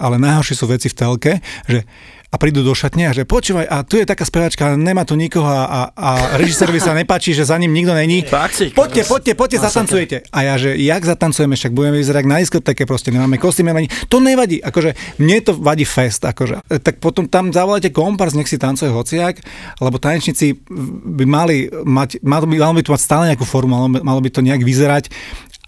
ale najhoršie sú veci v telke, že a prídu do šatne a že počúvaj, a tu je taká spevačka, nemá tu nikoho a, a, a režisérovi sa nepáči, že za ním nikto není. Poďte, poďte, poďte, zatancujete. A ja, že jak zatancujeme, však budeme vyzerať na diskotéke, proste nemáme kostýmy, ani. To nevadí, akože mne to vadí fest, akože. E, Tak potom tam zavolajte kompars, nech si tancuje hociak, lebo tanečníci by mali mať, malo by, malo by to mať stále nejakú formu, malo, by- malo by to nejak vyzerať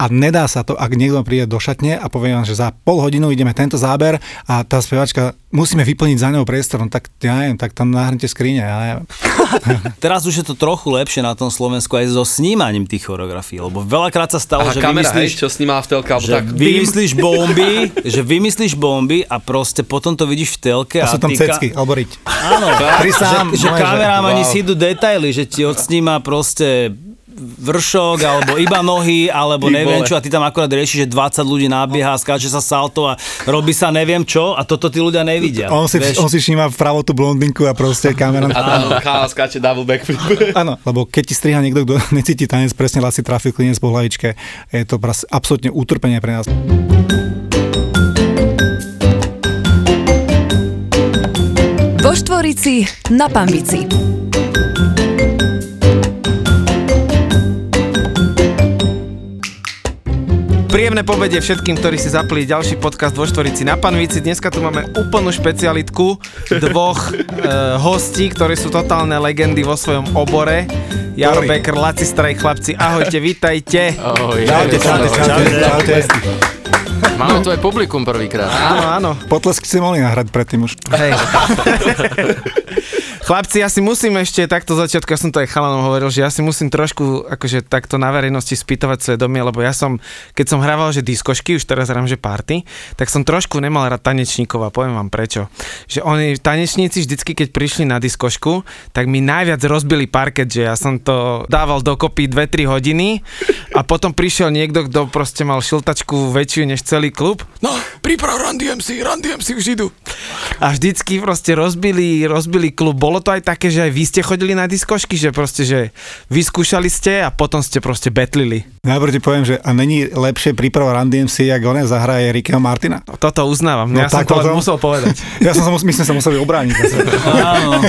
a nedá sa to, ak niekto príde do šatne a povie vám, že za pol hodinu ideme tento záber a tá spevačka musíme vyplniť za ňou priestor, no tak ja neviem, tak tam nahrnite skrine, ja neviem. Teraz už je to trochu lepšie na tom Slovensku aj so snímaním tých choreografií, lebo veľakrát sa stalo, Aha, že kamera, hej, vymyslíš, čo snímala v telke, že tak. vymyslíš bomby, že vymyslíš bomby a proste potom to vidíš v telke A a, sú tam ty ka- cecky, alebo riť. Áno, Tri že, že kamerámani wow. si idú detaily, že ti odsníma proste vršok, alebo iba nohy, alebo Ty neviem vole. čo a ty tam akurát riešiš, že 20 ľudí nabieha, skáče sa salto a robí sa neviem čo a toto tí ľudia nevidia. On si, vieš. on si všíma vpravo tú blondinku a proste kamera... A tam káva skáče double backflip. Áno, lebo keď ti striha niekto, kto necíti tanec, presne si trafil klinec po hlavičke, je to pras- absolútne utrpenie pre nás. Vo Štvorici na Pambici. Príjemné pobedie všetkým, ktorí si zapli ďalší podcast vo Štvorici na Panvici. Dneska tu máme úplnú špecialitku dvoch e, hostí, ktorí sú totálne legendy vo svojom obore. Jaro? Becker, Laci Straj, chlapci, ahojte, vítajte. Ahoj. Čaute, čaute, čaute, čaute. Máme tu aj publikum prvýkrát. Áno, áno. Potlesk si mohli nahrať predtým už. Hej. Chlapci, ja si musím ešte takto začiatku, ja som to aj chalanom hovoril, že ja si musím trošku akože takto na verejnosti spýtovať svedomie, lebo ja som, keď som hrával, že diskošky, už teraz hrám, že party, tak som trošku nemal rád tanečníkov a poviem vám prečo. Že oni, tanečníci vždycky, keď prišli na diskošku, tak mi najviac rozbili parket, že ja som to dával dokopy 2-3 hodiny a potom prišiel niekto, kto proste mal šiltačku väčšiu než celý klub. No, priprav Run DMC, Run DMC už idú. A vždycky proste rozbili, rozbili klub. Bolo to aj také, že aj vy ste chodili na diskošky, že proste, že vyskúšali ste a potom ste proste betlili. Najprv ti poviem, že a není lepšie príprava Run DMC, jak on zahraje Rickyho Martina? No, toto uznávam, No ja som tak to len potom- musel povedať. Ja som sa, mus- my sme sa museli obrániť. Áno.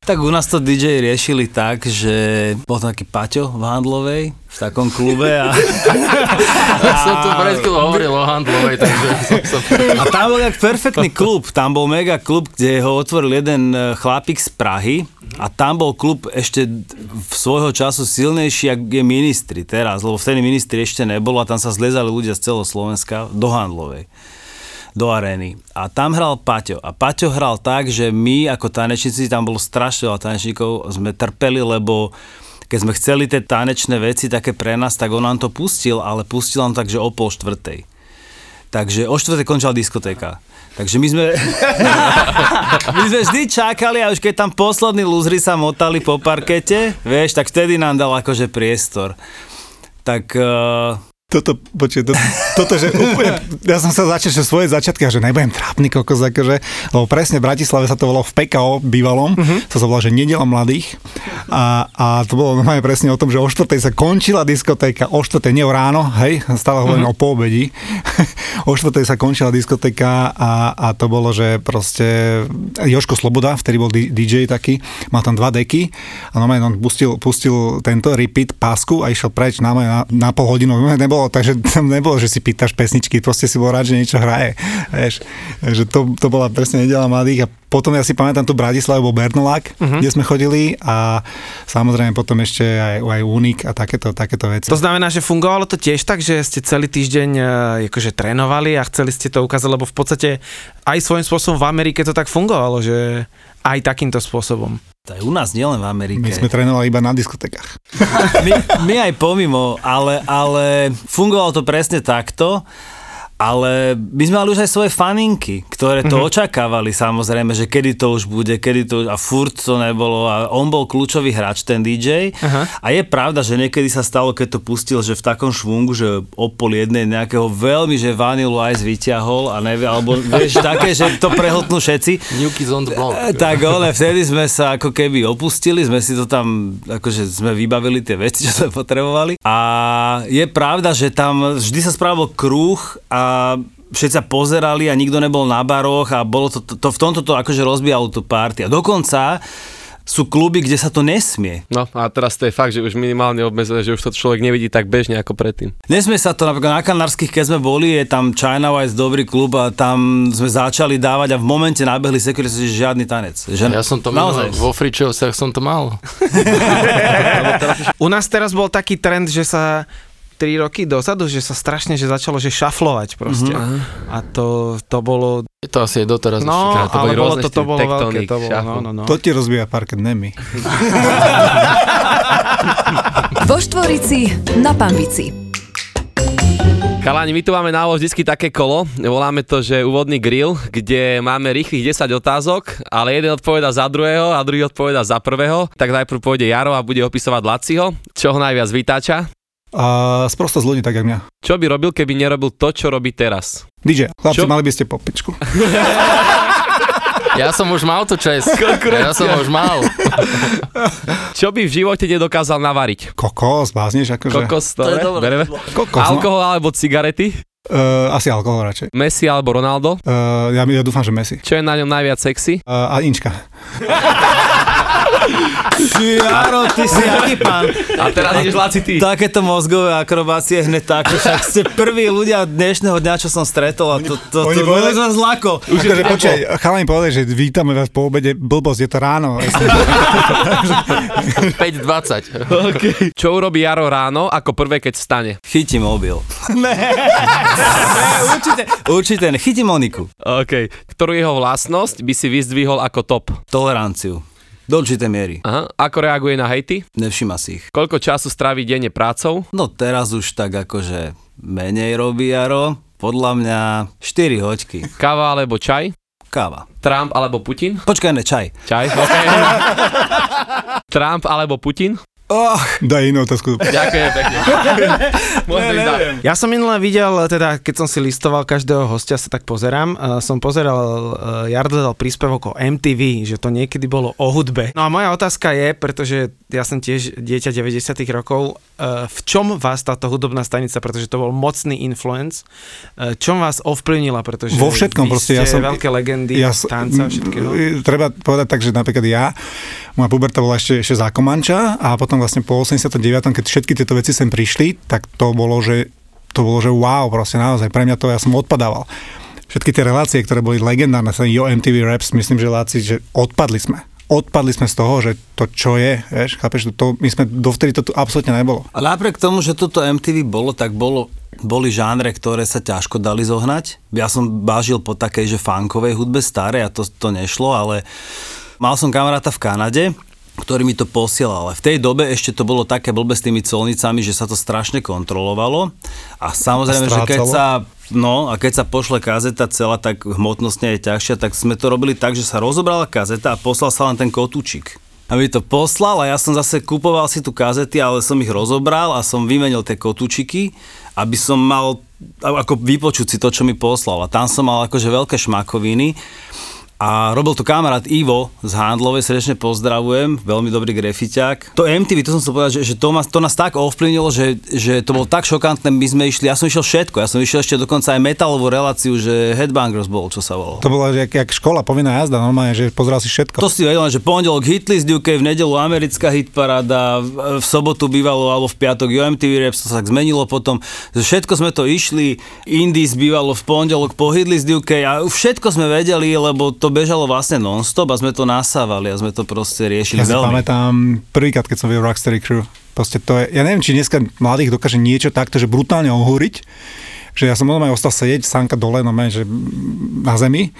tak u nás to DJ riešili tak, že bol taký Paťo v Handlovej, v takom klube a, Ja som tu pred chvíľou hovoril o handlovej, takže som sa... a tam bol jak perfektný klub. Tam bol mega klub, kde ho otvoril jeden e, chlapík z Prahy a tam bol klub ešte v svojho času silnejší, ako je ministri teraz, lebo vtedy ministri ešte nebolo a tam sa zliezali ľudia z celého Slovenska do Handlovej do arény. A tam hral Paťo. A Paťo hral tak, že my ako tanečníci, tam bolo strašne veľa tanečníkov, sme trpeli, lebo keď sme chceli tie tanečné veci také pre nás, tak on nám to pustil, ale pustil nám tak, že o pol štvrtej. Takže o štvrtej končila diskotéka. Takže my sme, my sme vždy čakali a už keď tam poslední lúzry sa motali po parkete, vieš, tak vtedy nám dal akože priestor. Tak uh, Toto, počuj, to, toto, že úplne, ja som sa začal, že svoje začiatky, že nebudem trápny kokos, akože, lebo presne v Bratislave sa to volalo v PKO bývalom, uh-huh. to sa volalo, že nedela mladých a, a to bolo normálne presne o tom, že o 4. sa končila diskotéka, o 4. nie o ráno, hej, stále hovorím uh-huh. o poobedi, o 4. sa končila diskotéka a, a to bolo, že proste Joško Sloboda, vtedy bol DJ taký, mal tam dva deky a normálne on pustil, pustil tento repeat pásku a išiel preč na, na, na pol hodinu, No, nebolo, takže tam nebolo, že si pýtaš pesničky, proste si bol rád, že niečo hraje, vieš, že to, to bola presne nedela mladých a potom ja si pamätám tu Bratislavu bol Bernolák, uh-huh. kde sme chodili a samozrejme potom ešte aj, aj Unik a takéto, takéto veci. To znamená, že fungovalo to tiež tak, že ste celý týždeň akože trénovali a chceli ste to ukázať, lebo v podstate aj svojím spôsobom v Amerike to tak fungovalo, že aj takýmto spôsobom. To je u nás nielen v Amerike. My sme trénovali iba na diskotekách. my, my aj pomimo, ale, ale fungovalo to presne takto. Ale my sme mali už aj svoje faninky, ktoré to mm-hmm. očakávali samozrejme, že kedy to už bude, kedy to a furt to nebolo a on bol kľúčový hráč, ten DJ Aha. a je pravda, že niekedy sa stalo, keď to pustil, že v takom švungu, že o pol jednej nejakého veľmi, že Vanilu Ice vyťahol a nevie, alebo vieš, také, že to prehltnú všetci. New Kids on the Block. E, Tak ale vtedy sme sa ako keby opustili, sme si to tam, akože sme vybavili tie veci, čo sme potrebovali. A je pravda, že tam vždy sa spravil kruh a všetci sa pozerali a nikto nebol na baroch a bolo to, to, to v tomto to akože rozbíjalo tú party. A dokonca sú kluby, kde sa to nesmie. No a teraz to je fakt, že už minimálne obmedzené, že už to človek nevidí tak bežne ako predtým. Nesmie sa to, napríklad na Kanárskych, keď sme boli, je tam China White, dobrý klub a tam sme začali dávať a v momente nabehli security, že žiadny tanec. Že, Ja som to naozaj. minul, vo Fričovciach som to mal. U nás teraz bol taký trend, že sa 3 roky dozadu, že sa strašne, že začalo, že šaflovať proste. Mhm. A to, to bolo, Je to asi aj doteraz. no, ešte. to ale bolo to, to bolo veľké, to bolo, šafu. no, no, no. To ti rozbíja parket, ne my. Vo Štvorici na Pambici. Chalani, my tu máme na úvod vždy také kolo, voláme to, že úvodný grill, kde máme rýchlych 10 otázok, ale jeden odpoveda za druhého a druhý odpoveda za prvého. Tak najprv pôjde Jaro a bude opisovať Laciho, čo ho najviac vytáča. A sprosto z ľudí, tak jak mňa. Čo by robil, keby nerobil to, čo robí teraz? DJ, chlapci, Čo? mali by ste popičku. Ja som už mal tú čest. Ja som už mal. Čo by v živote nedokázal navariť? Kokos, bázneš, akože. Kokos, dobre, bereme. Kokos, no. Alkohol alebo cigarety? Uh, asi alkohol radšej. Messi alebo Ronaldo? Uh, ja, ja dúfam, že Messi. Čo je na ňom najviac sexy? Uh, a Inčka. Jaro, ty si aký pán? A teraz ideš Laci ty. Takéto mozgové akrobácie hneď tak, však ste prví ľudia dnešného dňa, čo som stretol a to, to, to, oni to, povedali- to zlako. Už akože, počkaj, chalani povedali, že vítame vás po obede, blbosť, je to ráno. 5.20. Okay. Čo urobí Jaro ráno ako prvé, keď vstane? Chytím mobil. ne. ne, určite, určite, ne. chytím Moniku. OK. Ktorú jeho vlastnosť by si vyzdvihol ako top? Toleranciu. Do určitej miery. Aha. Ako reaguje na hejty? Nevšíma si ich. Koľko času stráví denne prácou? No teraz už tak akože menej robí Jaro. Podľa mňa 4 hoďky. Káva alebo čaj? Káva. Trump alebo Putin? Počkaj, ne, čaj. Čaj, OK. Trump alebo Putin? Oh, Daj inú otázku. Ďakujem pekne. Ďalej. Ja som minule videl, teda keď som si listoval každého hostia, sa tak pozerám, uh, som pozeral, uh, Jardo dal príspevok o MTV, že to niekedy bolo o hudbe. No a moja otázka je, pretože ja som tiež dieťa 90 rokov, uh, v čom vás táto hudobná stanica, pretože to bol mocný influence, uh, čom vás ovplyvnila, pretože Vo všetkom vy proste, ja som- veľké legendy, ja, s- tanca, všetkého. Treba povedať tak, že napríklad ja, moja puberta bola ešte, ešte za Komanča a potom vlastne po 89., keď všetky tieto veci sem prišli, tak to bolo, že to bolo, že wow, proste naozaj, pre mňa to, ja som odpadával. Všetky tie relácie, ktoré boli legendárne, sa Yo MTV Raps, myslím, že Láci, že odpadli sme. Odpadli sme z toho, že to čo je, vieš, chápeš, to, to, my sme, dovtedy to tu absolútne nebolo. A napriek tomu, že toto MTV bolo, tak bolo, boli žánre, ktoré sa ťažko dali zohnať. Ja som bážil po takej, že funkovej hudbe starej a to, to nešlo, ale mal som kamaráta v Kanade, ktorý mi to posielal. Ale v tej dobe ešte to bolo také blbe s tými colnicami, že sa to strašne kontrolovalo. A samozrejme, že keď sa No a keď sa pošle kazeta celá, tak hmotnostne je ťažšia, tak sme to robili tak, že sa rozobrala kazeta a poslal sa len ten kotúčik. A mi to poslal a ja som zase kupoval si tu kazety, ale som ich rozobral a som vymenil tie kotúčiky, aby som mal a- ako vypočuť si to, čo mi poslal. A tam som mal akože veľké šmakoviny. A robil to kamarát Ivo z Handlovej, srdečne pozdravujem, veľmi dobrý grafitiak. To MTV, to som chcel povedať, že, že to, ma, to nás tak ovplyvnilo, že, že to bolo tak šokantné, my sme išli, ja som išiel všetko, ja som išiel ešte dokonca aj metalovú reláciu, že Headbangers bol, čo sa volalo. To bola, že jak, jak škola, povinná jazda, normálne, že pozeral si všetko. To si vedel, že pondelok hitlist UK, v nedelu americká hitparáda, v, v sobotu bývalo, alebo v piatok UMTV Raps, to sa tak zmenilo potom. Všetko sme to išli, Indies bývalo v pondelok po hitlist UK a všetko sme vedeli, lebo to bežalo vlastne non-stop a sme to nasávali a sme to proste riešili Ja si veľmi. pamätám prvýkrát, keď som videl Rocksteady Crew. Proste to je, ja neviem, či dneska mladých dokáže niečo takto, že brutálne ohúriť, že ja som normálne ostal sedieť, sánka dole, normálne, že na zemi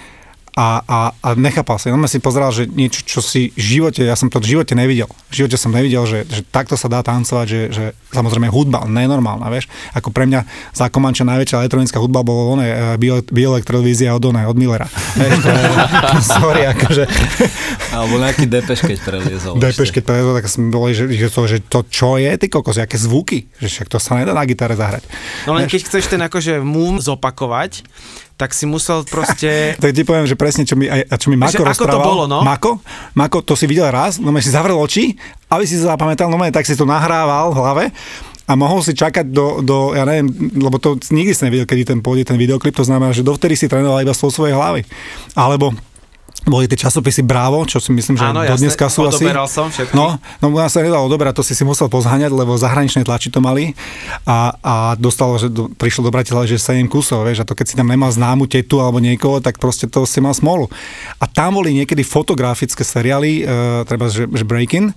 a, a, a nechápal sa. Normálne si pozeral, že niečo, čo si v živote, ja som to v živote nevidel. V živote som nevidel, že, že takto sa dá tancovať, že, že samozrejme hudba, nenormálna, vieš. Ako pre mňa za Komanča najväčšia elektronická hudba bolo one, uh, Bioelektrodvízia od one, od Millera. Vieš, to je, sorry, akože... Alebo nejaký depeš, keď preliezol. Depeš, keď povedal, tak sme boli, že, že, to, že to čo je, ty kokos, aké zvuky, že však to sa nedá na gitare zahrať. No len Vieš? keď chceš ten akože move zopakovať, tak si musel proste... Tak ti poviem, že presne, čo mi, aj, čo mi Mako Že ako to rozprával. bolo, no? Mako, Mako, to si videl raz, no si zavrel oči, aby si to zapamätal, no tak si to nahrával v hlave a mohol si čakať do, do, ja neviem, lebo to nikdy si nevidel, kedy ten pôjde ten videoklip, to znamená, že dovtedy si trénoval iba vo svojej hlavy. Alebo boli tie časopisy Bravo, čo si myslím, že Áno, do dneska sú asi. som všetky. No, no u nás sa nedalo odoberať, to si si musel pozháňať, lebo zahraničné tlači to mali a, a dostalo, že do, prišlo do Bratislavy, že 7 kusov, vieš, a to keď si tam nemal známu tetu alebo niekoho, tak proste to si mal smolu. A tam boli niekedy fotografické seriály, e, treba, že, že Breaking,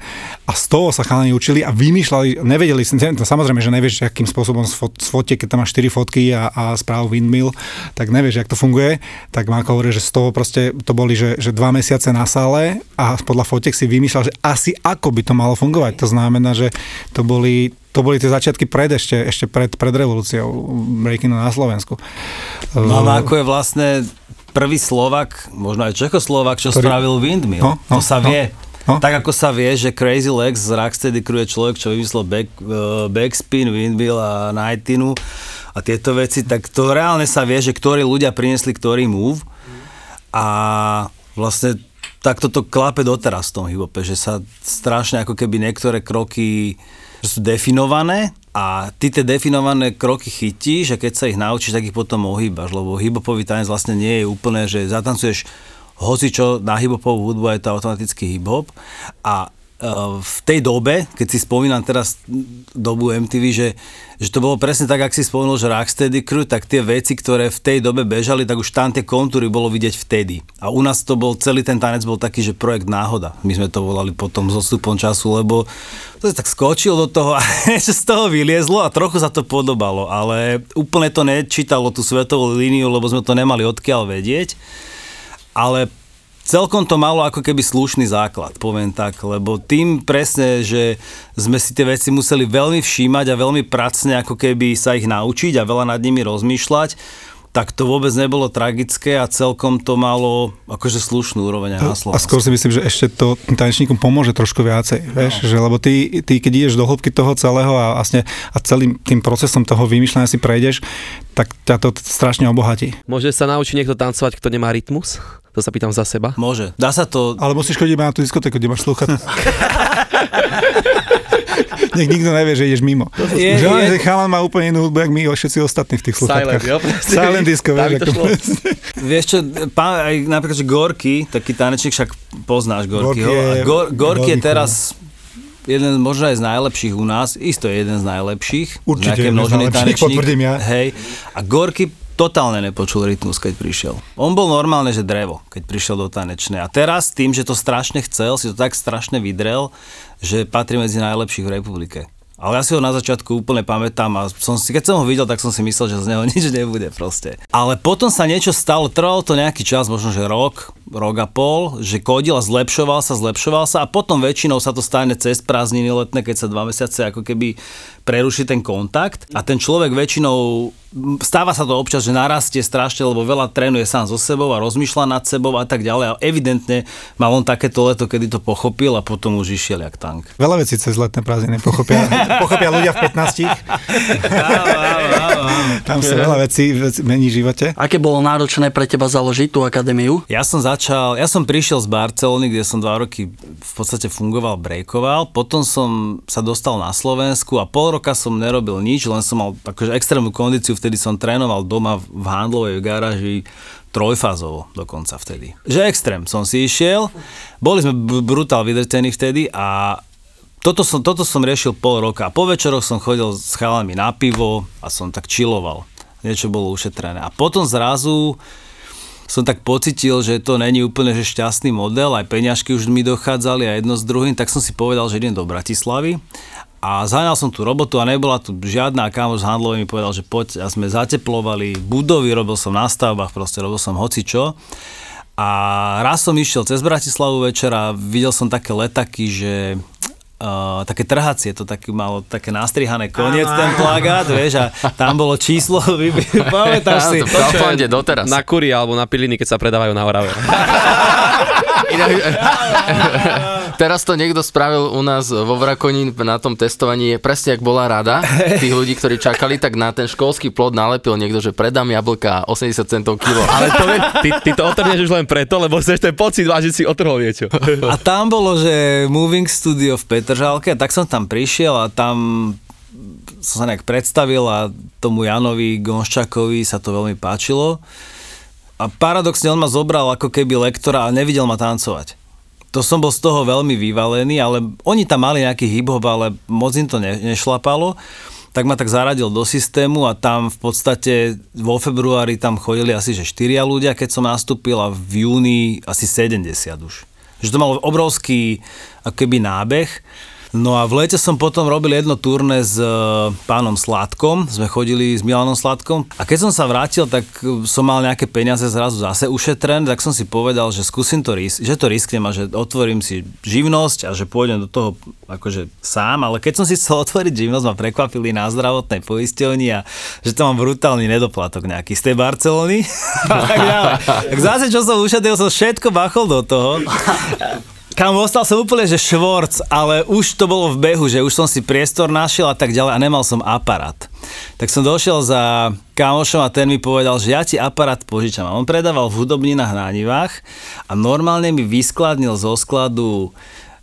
a z toho sa chalani učili a vymýšľali, nevedeli samozrejme, že nevieš, akým spôsobom sfotie, keď tam máš 4 fotky a, a správu windmill, tak nevieš, jak to funguje, tak Marko hovorí, že z toho proste to boli, že, že dva mesiace na sále a podľa fotiek si vymýšľal, že asi ako by to malo fungovať. To znamená, že to boli to boli tie začiatky pred ešte, ešte pred, pred revolúciou breakingu na Slovensku. No a ako je vlastne prvý Slovak, možno aj Čechoslovak, čo Ktorý- spravil Windmill. No, no, to sa no. vie. No. Tak ako sa vie, že Crazy Legs z Rocksteady Crew je človek, čo vymyslel back, uh, backspin, windmill a nightinu a tieto veci, tak to reálne sa vie, že ktorí ľudia priniesli ktorý move a vlastne tak toto klape doteraz v tom hiphope, že sa strašne ako keby niektoré kroky sú definované a ty tie definované kroky chytíš a keď sa ich naučíš, tak ich potom ohýbaš, lebo hiphopový tanec vlastne nie je úplne, že zatancuješ hoci čo na hiphopovú hudbu je to automaticky hiphop a v tej dobe, keď si spomínam teraz dobu MTV, že, že to bolo presne tak, ak si spomenul, že Rocksteady Crew, tak tie veci, ktoré v tej dobe bežali, tak už tam tie kontúry bolo vidieť vtedy. A u nás to bol, celý ten tanec bol taký, že projekt náhoda. My sme to volali potom s odstupom času, lebo to sa tak skočil do toho a niečo z toho vyliezlo a trochu sa to podobalo, ale úplne to nečítalo tú svetovú líniu, lebo sme to nemali odkiaľ vedieť ale celkom to malo ako keby slušný základ, poviem tak, lebo tým presne, že sme si tie veci museli veľmi všímať a veľmi pracne ako keby sa ich naučiť a veľa nad nimi rozmýšľať, tak to vôbec nebolo tragické a celkom to malo akože slušnú úroveň aj na A Slovensku. skôr si myslím, že ešte to tanečníkom pomôže trošku viacej, vieš, že lebo ty, ty keď ideš do hĺbky toho celého a vlastne a celým tým procesom toho vymýšľania si prejdeš, tak ťa to strašne obohatí. Môže sa naučiť niekto tancovať, kto nemá rytmus? To sa pýtam za seba. Môže. Dá sa to... Ale musíš chodiť na tú diskotéku, kde máš slúchať. Nech nikto nevie, že ideš mimo. Je- že je- že chalan má úplne inú hudbu, jak my všetci ostatní v tých sluchatkách. Silent, jo? Silent disco, vieš, ako. Vieš čo, pán, aj napríklad, že Gorky, taký tanečník, však poznáš Gorkyho. Gorky je Gorky je teraz jeden možno aj z najlepších u nás, isto je jeden z najlepších. Určite jeden z najlepších, tanečník. potvrdím ja. Hej. A Gorky totálne nepočul rytmus, keď prišiel. On bol normálne, že drevo, keď prišiel do tanečnej. A teraz tým, že to strašne chcel, si to tak strašne vydrel, že patrí medzi najlepších v republike. Ale ja si ho na začiatku úplne pamätám a som si, keď som ho videl, tak som si myslel, že z neho nič nebude proste. Ale potom sa niečo stalo, trvalo to nejaký čas, možno že rok, rok a pol, že kodil a zlepšoval sa, zlepšoval sa a potom väčšinou sa to stane cez prázdniny letné, keď sa dva mesiace ako keby preruší ten kontakt a ten človek väčšinou stáva sa to občas, že narastie strašne, lebo veľa trénuje sám so sebou a rozmýšľa nad sebou a tak ďalej. A evidentne mal on takéto leto, kedy to pochopil a potom už išiel jak tank. Veľa vecí cez letné prázdniny pochopia, pochopia ľudia v 15. Tam sa veľa vecí, vecí mení v živote. Aké bolo náročné pre teba založiť tú akadémiu? Ja som začal, ja som prišiel z Barcelony, kde som dva roky v podstate fungoval, breakoval, potom som sa dostal na Slovensku a pol roka som nerobil nič, len som mal akože extrémnu kondíciu, vtedy som trénoval doma v handlovej garáži trojfázovo dokonca vtedy. Že extrém som si išiel, boli sme brutál vydrtení vtedy a toto som, toto som riešil pol roka po večeroch som chodil s chalami na pivo a som tak čiloval. Niečo bolo ušetrené. A potom zrazu som tak pocitil, že to není úplne že šťastný model, aj peňažky už mi dochádzali a jedno s druhým, tak som si povedal, že idem do Bratislavy a zaňal som tú robotu a nebola tu žiadna a kámoš z handlovej mi povedal, že poď a sme zateplovali budovy, robil som na stavbách, proste robil som hocičo. A raz som išiel cez Bratislavu večer a videl som také letaky, že Uh, také trhacie, to také malo také nastrihané koniec ten plagát, vieš, a tam bolo číslo, pamätáš si? To v Kauflande doteraz. Na kuri alebo na piliny, keď sa predávajú na Orave. Teraz to niekto spravil u nás vo Vrakoní na tom testovaní, presne ak bola rada tých ľudí, ktorí čakali, tak na ten školský plod nalepil niekto, že predám jablka 80 centov kilo. Ale to, vie- ty, ty to otrhneš už len preto, lebo chceš ten pocit vážiť si otrhol niečo. A tam bolo, že moving studio v Petržalke, tak som tam prišiel a tam som sa nejak predstavil a tomu Janovi Gonščakovi sa to veľmi páčilo. A paradoxne on ma zobral ako keby lektora a nevidel ma tancovať. To som bol z toho veľmi vyvalený, ale oni tam mali nejaký hip-hop, ale moc im to ne, nešlapalo tak ma tak zaradil do systému a tam v podstate vo februári tam chodili asi že 4 ľudia, keď som nastúpil a v júni asi 70 už. Že to malo obrovský keby nábeh. No a v lete som potom robil jedno turné s e, pánom Sládkom, sme chodili s Milanom Sládkom a keď som sa vrátil, tak e, som mal nejaké peniaze zrazu zase ušetrené, tak som si povedal, že skúsim to, ris- že to risknem a že otvorím si živnosť a že pôjdem do toho akože sám, ale keď som si chcel otvoriť živnosť, ma prekvapili na zdravotnej poisťovni a že to mám brutálny nedoplatok nejaký z tej Barcelony. tak, tak zase, čo som ušetril, som všetko bachol do toho. Kam ostal som úplne, že švorc, ale už to bolo v behu, že už som si priestor našiel a tak ďalej a nemal som aparát. Tak som došiel za kamošom a ten mi povedal, že ja ti aparát požičam. A on predával v hudobninách na Nivách a normálne mi vyskladnil zo skladu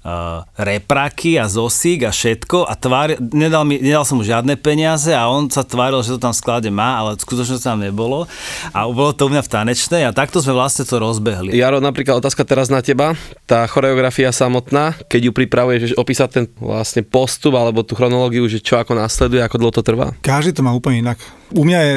uh, repraky a zosík a všetko a tvár, nedal, mi, nedal som mu žiadne peniaze a on sa tváril, že to tam v sklade má, ale skutočne tam nebolo a bolo to u mňa v tanečnej a takto sme vlastne to rozbehli. Jaro, napríklad otázka teraz na teba. Tá choreografia samotná, keď ju pripravuješ, že opísať ten vlastne postup alebo tú chronológiu, že čo ako následuje, ako dlho to trvá? Každý to má úplne inak. U mňa je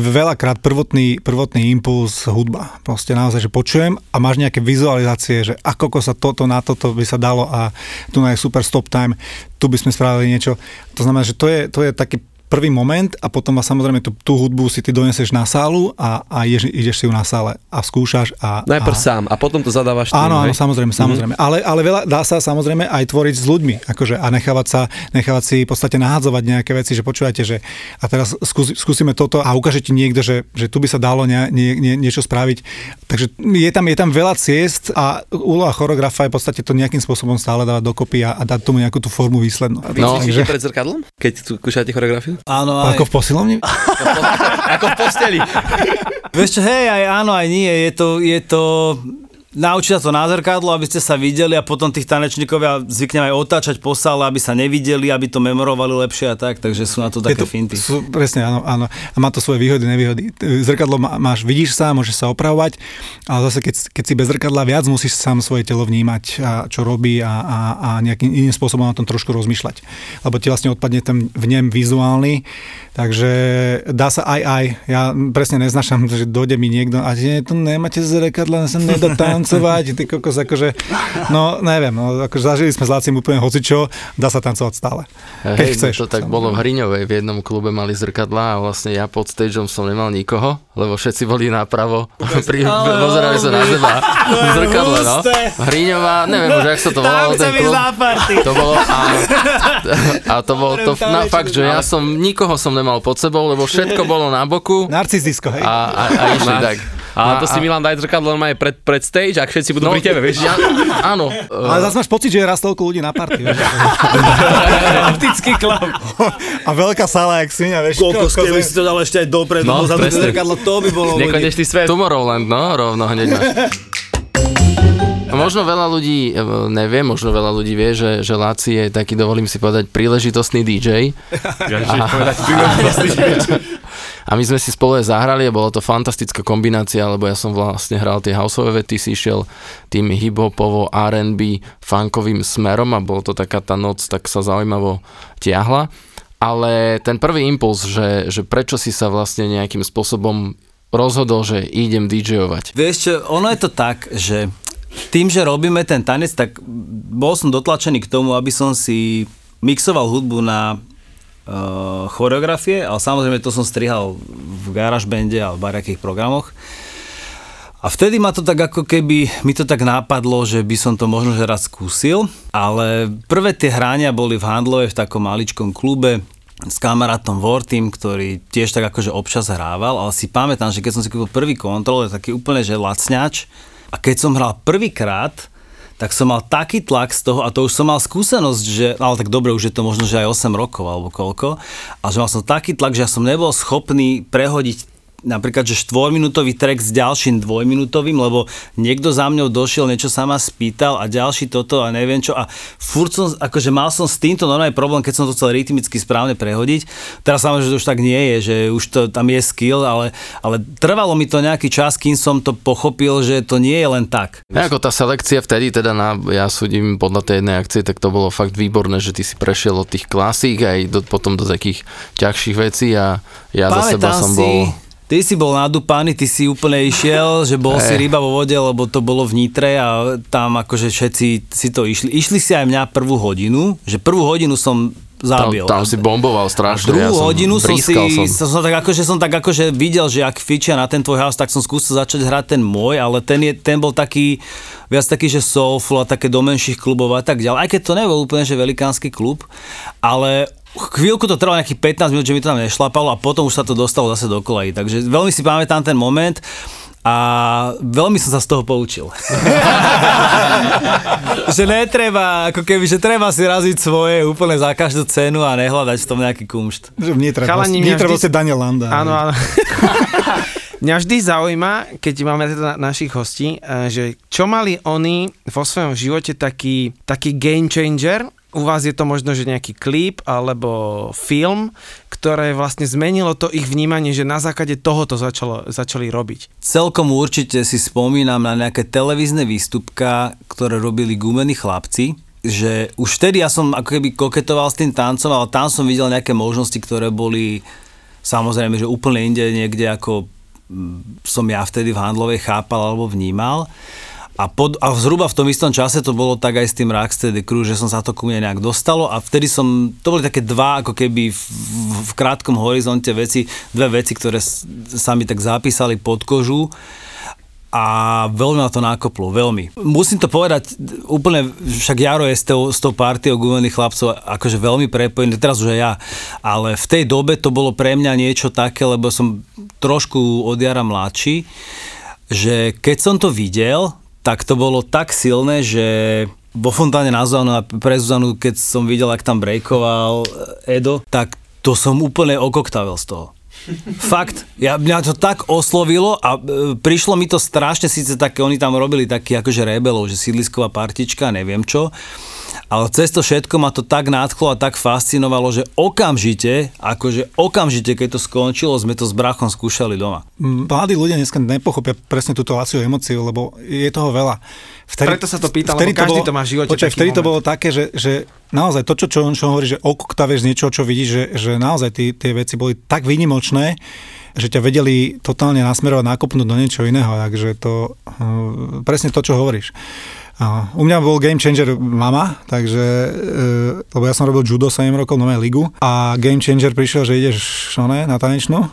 veľakrát prvotný, prvotný impuls hudba. Proste naozaj, že počujem a máš nejaké vizualizácie, že ako sa toto na toto by sa dalo a tu je super stop time, tu by sme spravili niečo. To znamená, že to je, to je taký prvý moment a potom a samozrejme tú, tú hudbu si ty doneseš na sálu a, a ideš, ideš si ju na sále a skúšaš. A, Najprv a, sám a potom to zadávaš tým, Áno, áno, hej? samozrejme, samozrejme. Mm-hmm. Ale, ale veľa, dá sa samozrejme aj tvoriť s ľuďmi, akože a nechávať sa, nechávať si v podstate nahádzovať nejaké veci, že počúvajte, že a teraz skús, skúsime toto a ukáže ti niekto, že, že tu by sa dalo nie, nie, nie, niečo spraviť. Takže je tam, je tam veľa ciest a úloha choreografa je v podstate to nejakým spôsobom stále dávať dokopy a, a dať tomu nejakú tú formu výslednú. No, Takže, pred zrkadlom? Keď skúšate choreografiu? Áno, aj, ako v posilovni? ako v posteli. Vieš čo, hej, aj áno, aj nie. Je to, je to naučiť sa to na zrkadlo, aby ste sa videli a potom tých tanečníkov ja zvyknem aj otáčať po sále, aby sa nevideli, aby to memorovali lepšie a tak, takže sú na to také to, finty. Sú, presne, áno, áno. A má to svoje výhody, nevýhody. Zrkadlo má, máš, vidíš sa, môžeš sa opravovať, ale zase keď, keď si bez zrkadla viac musíš sám svoje telo vnímať, a čo robí a, a, a nejakým iným spôsobom na tom trošku rozmýšľať. Lebo ti vlastne odpadne ten vnem vizuálny, takže dá sa aj aj. Ja presne neznašam, že dojde mi niekto a nie, tu nemáte zrkadla, sa nedá tancovať, ty kokos, akože, no neviem, no, akože zažili sme s Lácim úplne hocičo, dá sa tancovať stále. Keď Hej, chceš. to tak bolo v Hriňovej, v jednom klube mali zrkadlá a vlastne ja pod stageom som nemal nikoho, lebo všetci boli napravo, pri, pozerali sa na seba v zrkadle, no. Hriňová, neviem už, jak sa to volalo, ten klub. To bolo, a, a to bolo to, na fakt, že ja som, nikoho som nemal pod sebou, lebo všetko bolo na boku Narcizisko, hej. a, a, a išli tak. A, to si Milan daj zrkadlo normálne pred, pred stage a všetci budú No, pri tebe, vieš? Ja, áno. Ale zase máš pocit, že je raz toľko ľudí na party. Optický klub. A veľká sála, jak svinia, vieš. Kokos, keby vieš. si to dal ešte aj dopredu, No, no, dozadu zrkadlo, to by bolo. Nekonečný svet. Tomorrowland, no, rovno hneď máš. Možno veľa ľudí e, nevie, možno veľa ľudí vie, že, že Laci je taký, dovolím si povedať, príležitostný DJ. A my sme si spolu zahrali a bola to fantastická kombinácia, lebo ja som vlastne hral tie houseové vety, si išiel tým hip-hopovo, R&B, funkovým smerom a bolo to taká tá noc, tak sa zaujímavo tiahla. Ale ten prvý impuls, že, že prečo si sa vlastne nejakým spôsobom rozhodol, že idem DJovať. Vieš čo, ono je to tak, že tým, že robíme ten tanec, tak bol som dotlačený k tomu, aby som si mixoval hudbu na uh, choreografie, ale samozrejme to som strihal v GarageBande a v barakých programoch. A vtedy ma to tak ako keby, mi to tak nápadlo, že by som to možno že raz skúsil, ale prvé tie hrania boli v Handlove v takom maličkom klube, s kamarátom Vortym, ktorý tiež tak akože občas hrával, ale si pamätám, že keď som si kúpil prvý kontrol, taký úplne že lacňač, a keď som hral prvýkrát, tak som mal taký tlak z toho, a to už som mal skúsenosť, že, ale tak dobre, už je to možno, že aj 8 rokov alebo koľko, a že mal som taký tlak, že ja som nebol schopný prehodiť napríklad, že štvorminútový track s ďalším dvojminútovým, lebo niekto za mňou došiel, niečo sa ma spýtal a ďalší toto a neviem čo. A furt som, akože mal som s týmto normálny problém, keď som to chcel rytmicky správne prehodiť. Teraz samozrejme, že to už tak nie je, že už to tam je skill, ale, ale trvalo mi to nejaký čas, kým som to pochopil, že to nie je len tak. Ja, ako tá selekcia vtedy, teda na, ja súdim podľa tej jednej akcie, tak to bolo fakt výborné, že ty si prešiel od tých klasík aj do, potom do takých ťažších vecí a ja Pamätám za seba som si, bol... Ty si bol nadúpaný, ty si úplne išiel, že bol si ryba vo vode, lebo to bolo v Nitre a tam akože všetci si to išli. Išli si aj mňa prvú hodinu, že prvú hodinu som Tam, zabil. tam si bomboval strašne. druhú ja som, hodinu som si, som. som. Som, tak akože, som tak akože videl, že ak fičia na ten tvoj house, tak som skúsil začať hrať ten môj, ale ten, je, ten bol taký, viac taký, že soulful a také do menších klubov a tak ďalej. Aj keď to nebol úplne, že velikánsky klub, ale chvíľku to trvalo nejakých 15 minút, že mi to tam nešlapalo a potom už sa to dostalo zase do kolejí. Takže veľmi si pamätám ten moment a veľmi som sa z toho poučil. že netreba, ako keby, že treba si raziť svoje úplne za každú cenu a nehľadať v tom nejaký kumšt. Že treba, Chalani, vždy- Daniel Landa. Áno, áno. Mňa vždy zaujíma, keď máme teda našich hostí, eh, že čo mali oni vo svojom živote taký, taký game changer, u vás je to možno, že nejaký klip alebo film, ktoré vlastne zmenilo to ich vnímanie, že na základe toho to začalo, začali robiť. Celkom určite si spomínam na nejaké televízne výstupka, ktoré robili gumení chlapci, že už vtedy ja som ako keby koketoval s tým tancom, ale tam som videl nejaké možnosti, ktoré boli samozrejme, že úplne inde niekde ako mm, som ja vtedy v handlovej chápal alebo vnímal. A, pod, a zhruba v tom istom čase to bolo tak aj s tým Rocksteady Crew, že som sa to ku mne nejak dostalo a vtedy som, to boli také dva ako keby v, v, v krátkom horizonte veci, dve veci, ktoré sa mi tak zapísali pod kožu a veľmi ma to nakoplo, veľmi. Musím to povedať, úplne, však Jaro je s tou, s tou partiou gumených chlapcov akože veľmi prepojený, teraz už aj ja, ale v tej dobe to bolo pre mňa niečo také, lebo som trošku od Jara mladší, že keď som to videl, tak to bolo tak silné, že vo fontáne na Zuzanu a pre Zuzanu, keď som videl, ak tam breakoval Edo, tak to som úplne okoktavel z toho. Fakt, ja, mňa to tak oslovilo a e, prišlo mi to strašne, síce také, oni tam robili taký akože rebelov, že sídlisková partička, neviem čo, ale cez to všetko ma to tak nadchlo a tak fascinovalo, že okamžite, akože okamžite, keď to skončilo, sme to s brachom skúšali doma. Mladí ľudia dneska nepochopia presne túto laciu emóciu, lebo je toho veľa. Preto sa to pýtam, lebo každý to má v živote Počkaj, taký vtedy to moment. bolo také, že, že naozaj to, čo, čo, čo hovorí, že okoktavieš z niečoho, čo vidíš, že, že naozaj tí, tie veci boli tak výnimočné, že ťa vedeli totálne nasmerovať, nakopnúť do niečo iného, takže to uh, presne to, čo hovoríš. A u mňa bol game changer mama, takže, e, lebo ja som robil judo 7 rokov, nové ligu a game changer prišiel, že ideš one, na tanečnú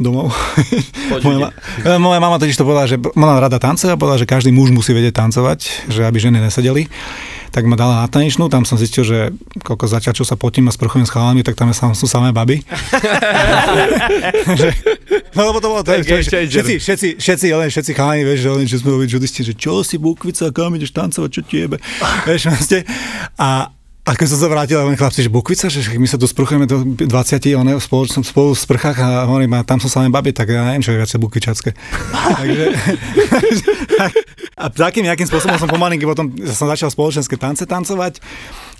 domov. moja, e, moja mama totiž to povedala, že mala rada tance a povedala, že každý muž musí vedieť tancovať, že aby ženy nesedeli. Tak ma dala na tanečnú, tam som zistil, že koľko zatiaľ, čo sa potím a sprchujem s chalami, tak tam sú samé baby. no lebo to bolo to, je všetci, všetci, všetci, ale všetci chalani, vieš, že, oni, že sme boli judisti, že čo si bukvica, kam ideš tancovať, čo tiebe, vieš, vlastne. A, a keď som sa vrátil, oni chlapci, že bukvica, že my sa tu sprchujeme do 20, one spolu, spolu v sprchách a hovorím, a tam som sa len babi, tak ja neviem, čo je viacej bukvičacké. Takže, a takým nejakým spôsobom som pomalinky potom som začal spoločenské tance tancovať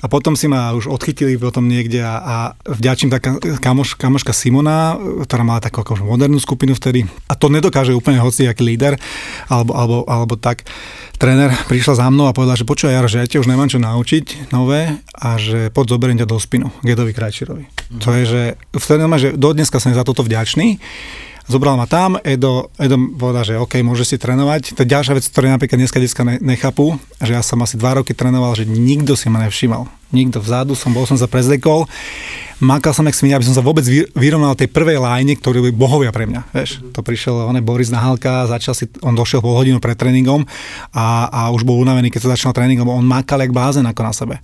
a potom si ma už odchytili potom niekde a, a vďačím taká kamoš, kamoška Simona, ktorá mala takú akože modernú skupinu vtedy a to nedokáže úplne hoci aký líder alebo, alebo, alebo tak tréner prišla za mnou a povedala, že počúvaj Jaro, že ja ťa už nemám čo naučiť nové a že poď zoberiem do spinu, Gedovi Krajčirovi. Mm. To je, že vtedy ma, že do dneska som za toto vďačný. Zobral ma tam, Edo, Edo povedal, že OK, môže si trénovať. To je ďalšia vec, ktoré napríklad dneska dneska ne, nechápu, že ja som asi dva roky trénoval, že nikto si ma nevšimal. Nikto vzadu som bol, som sa prezlekol, makal som jak svinia, aby som sa vôbec vy- vyrovnal tej prvej line, ktorí boli bohovia pre mňa. Vieš, to prišiel on Boris Nahalka, začal si, on došiel pol hodinu pred tréningom a, a už bol unavený, keď sa začal tréning, lebo on makal jak blázen ako na sebe.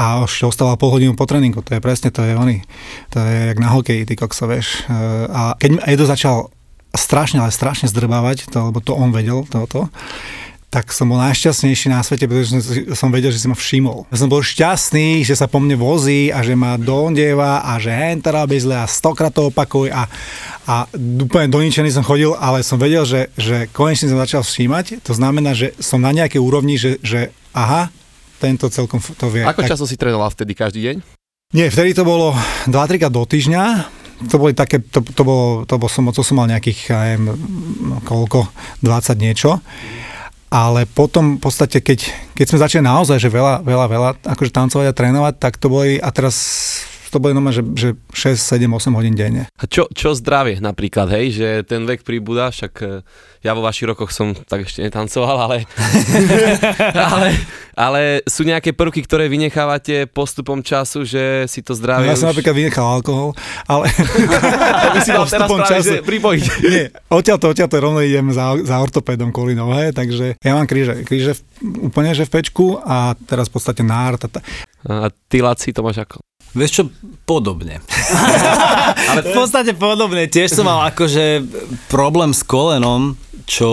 A ešte ostával pol hodinu po tréningu, to je presne, to je oni. To je jak na hokeji, ty kokso, vieš. E, A keď Edo začal strašne, ale strašne zdrbávať, to, lebo to on vedel, toto, tak som bol najšťastnejší na svete, pretože som, som vedel, že si ma všimol. Ja som bol šťastný, že sa po mne vozí a že ma dondieva a že hen to robí zle a stokrát to opakuj a, a úplne doničený som chodil, ale som vedel, že, že konečne som začal všímať. To znamená, že som na nejakej úrovni, že, že aha, tento celkom to vie. Ako Tak- často si trénoval vtedy každý deň? nie, vtedy to bolo 2-3 krát do týždňa. To boli také, to, to bolo, to bol som, to som mal nejakých, ja neviem, no, koľko, 20 niečo. Ale potom v podstate, keď, keď sme začali naozaj, že veľa, veľa, veľa akože tancovať a trénovať, tak to boli, a teraz to boli normálne, že, že 6, 7, 8 hodín denne. A čo, čo zdravie napríklad, hej, že ten vek pribúda, však e, ja vo vašich rokoch som tak ešte netancoval, ale, ale, ale sú nejaké prvky, ktoré vynechávate postupom času, že si to No, zdravie ja som už... napríklad vynechal alkohol, ale by si teraz postupom práve, času- pripojiť. nie, odtiaľ to, odtiaľ to rovno idem za, za ortopédom kvôli nohe, takže ja mám kríže, kríže v, úplne že v pečku a teraz v podstate nárt. A ta, A ty, Laci, to máš ako? Vieš čo, podobne. Ale v podstate podobne. Tiež som mal akože problém s kolenom, čo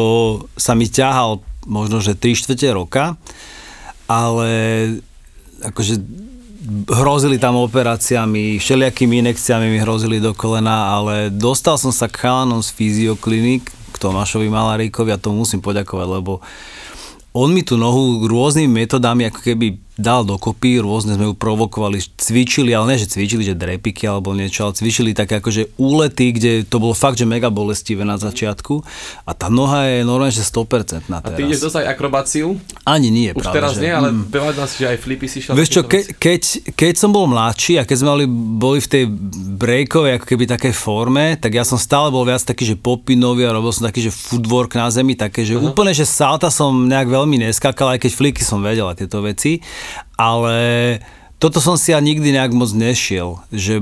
sa mi ťahal možno, že 3 čtvrte roka, ale akože hrozili tam operáciami, všelijakými inekciami mi hrozili do kolena, ale dostal som sa k chalanom z fyzioklinik, k Tomášovi Malaríkovi a to musím poďakovať, lebo on mi tú nohu rôznymi metodami ako keby dal dokopy, rôzne sme ju provokovali, cvičili, ale ne, že cvičili, že drepiky alebo niečo, ale cvičili také akože úlety, kde to bolo fakt, že mega bolestivé na začiatku a tá noha je normálne, že 100% na A teraz. ty ideš dosať akrobáciu? Ani nie, Už práve, teraz že, nie, ale mm. veľa nás, že aj flipy si šiel. Vieš čo, ke, keď, keď som bol mladší a keď sme mali, boli v tej breakovej ako keby takej forme, tak ja som stále bol viac taký, že popinový a robil som taký, že footwork na zemi, také, že uh-huh. úplne, že salta som nejak veľmi neskakal, aj keď fliky som vedel a tieto veci, ale toto som si ja nikdy nejak moc nešiel, že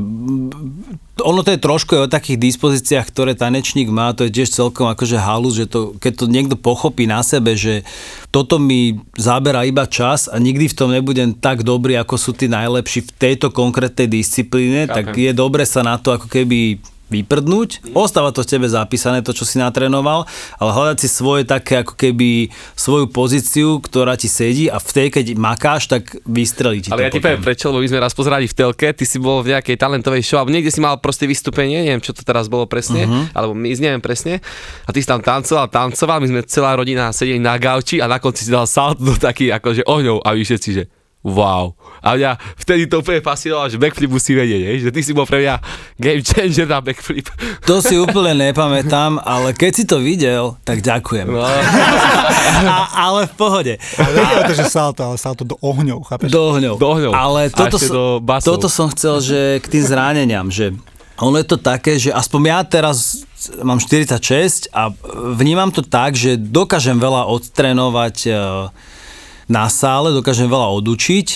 ono to je trošku aj o takých dispozíciách, ktoré tanečník má, to je tiež celkom akože halus, že to, keď to niekto pochopí na sebe, že toto mi zabera iba čas a nikdy v tom nebudem tak dobrý, ako sú tí najlepší v tejto konkrétnej disciplíne, tak je dobre sa na to ako keby vyprdnúť. Ostáva to tebe zapísané, to, čo si natrénoval, ale hľadať si svoje také ako keby svoju pozíciu, ktorá ti sedí a v tej, keď makáš, tak vystrelí ti Ale to ja ti poviem prečo, lebo my sme raz pozerali v telke, ty si bol v nejakej talentovej show, alebo niekde si mal proste vystúpenie, neviem čo to teraz bolo presne, uh-huh. alebo my neviem presne. A ty si tam tancoval, tancoval, my sme celá rodina sedeli na gauči a na konci si dal salto taký akože ohňov a vy všetci, že wow. A mňa vtedy to úplne fascinovalo, že backflip musí vedieť, hej? že ty si bol pre mňa game changer na backflip. To si úplne nepamätám, ale keď si to videl, tak ďakujem. No. A, ale v pohode. ale to, že salto, ale salto do ohňov, chápeš? Do ohňov. Do ohňov. Ale toto, som, do basov. toto som chcel, že k tým zraneniam, že ono je to také, že aspoň ja teraz mám 46 a vnímam to tak, že dokážem veľa odtrénovať e, na sále, dokážem veľa odučiť,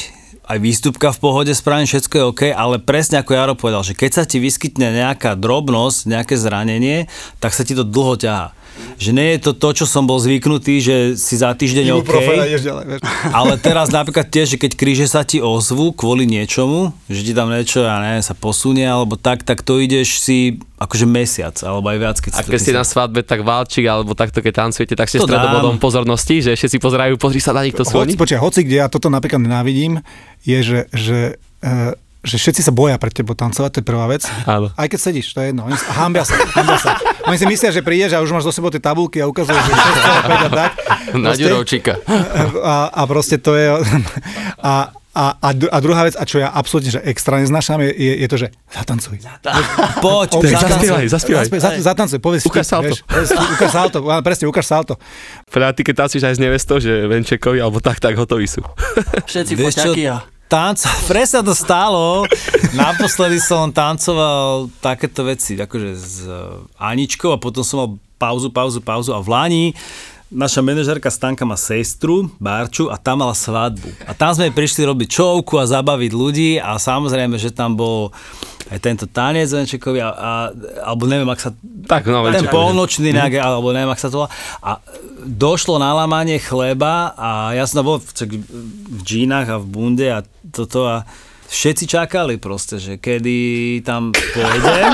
aj výstupka v pohode, spravím, všetko je OK, ale presne ako Jaro povedal, že keď sa ti vyskytne nejaká drobnosť, nejaké zranenie, tak sa ti to dlho ťahá. Že nie je to to, čo som bol zvyknutý, že si za týždeň OK. Ďalej. Ale teraz napríklad tiež, že keď kríže sa ti ozvu kvôli niečomu, že ti tam niečo, ja neviem, sa posunie alebo tak, tak to ideš si akože mesiac, alebo aj viac. Keď A keď ste na svadbe, tak valčík, alebo takto keď tancujete, tak ste stredobodom pozornosti, že všetci pozerajú, pozri sa na nich, to sú. Hoci, počkaj, hoci kde ja toto napríklad nenávidím, je, že, že, uh, že všetci sa boja pred tebou tancovať, to je prvá vec. Áno. Aj keď sedíš, to je jedno. Oni sa, hambia sa, hambia sa. Oni si myslia, že prídeš a už máš do sebou tie tabulky a ukazuješ, že 6,5 a tak. Na Ďurovčíka. a, a proste to je... A, a, a, a druhá vec, a čo ja absolútne že extra neznášam, je, je, je to, že zatancuj. Poď, Ob- zatancuj. Zaspievaj, zaspievaj. Zaspievaj, zat- Zatancuj, povedz Ukáž salto. vieš. Ukáž salto, áno, presne, ukáž salto. Podľa ty, keď tancuješ aj s nevestou, že Venčekovi, alebo tak, tak hotoví sú. Všetci poťaky a... Tanc, presne to stálo. Naposledy som tancoval takéto veci, akože s eh, Aničkou a potom som mal pauzu, pauzu, pauzu a v Lani naša manažerka Stanka má sestru, Barču, a tam mala svadbu. A tam sme prišli robiť čovku a zabaviť ľudí a samozrejme, že tam bol aj tento tanec Venčekovi, a, a, alebo neviem, ak sa Tak, no, ten Venček. polnočný nejak, alebo neviem, ak sa to. A došlo na lámanie chleba a ja som bol v, v džínach a v bunde a toto a všetci čakali proste, že kedy tam pôjdem.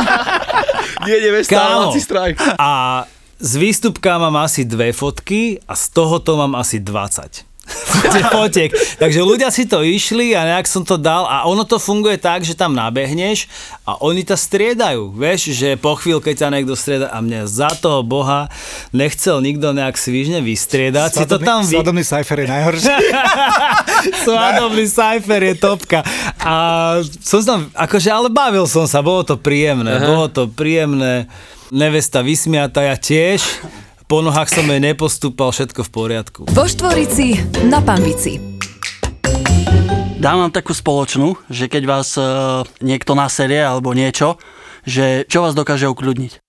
Nie, Kámo. Laci strajk. A z výstupka mám asi dve fotky a z tohoto mám asi 20 fotiek. Takže ľudia si to išli a nejak som to dal a ono to funguje tak, že tam nabehneš a oni to striedajú. Vieš, že po chvíľke ťa niekto strieda a mne za toho boha nechcel nikto nejak svižne vystriedať. Si to tam vy... Svadobný cypher je najhorší. Svadobný cypher je topka. A som tam, akože, ale bavil som sa, bolo to príjemné, Aha. bolo to príjemné. Nevesta vysmiata, ja tiež po nohách som jej nepostúpal, všetko v poriadku. Vo Štvorici na Pambici. Dám vám takú spoločnú, že keď vás e, niekto naserie alebo niečo, že čo vás dokáže ukľudniť?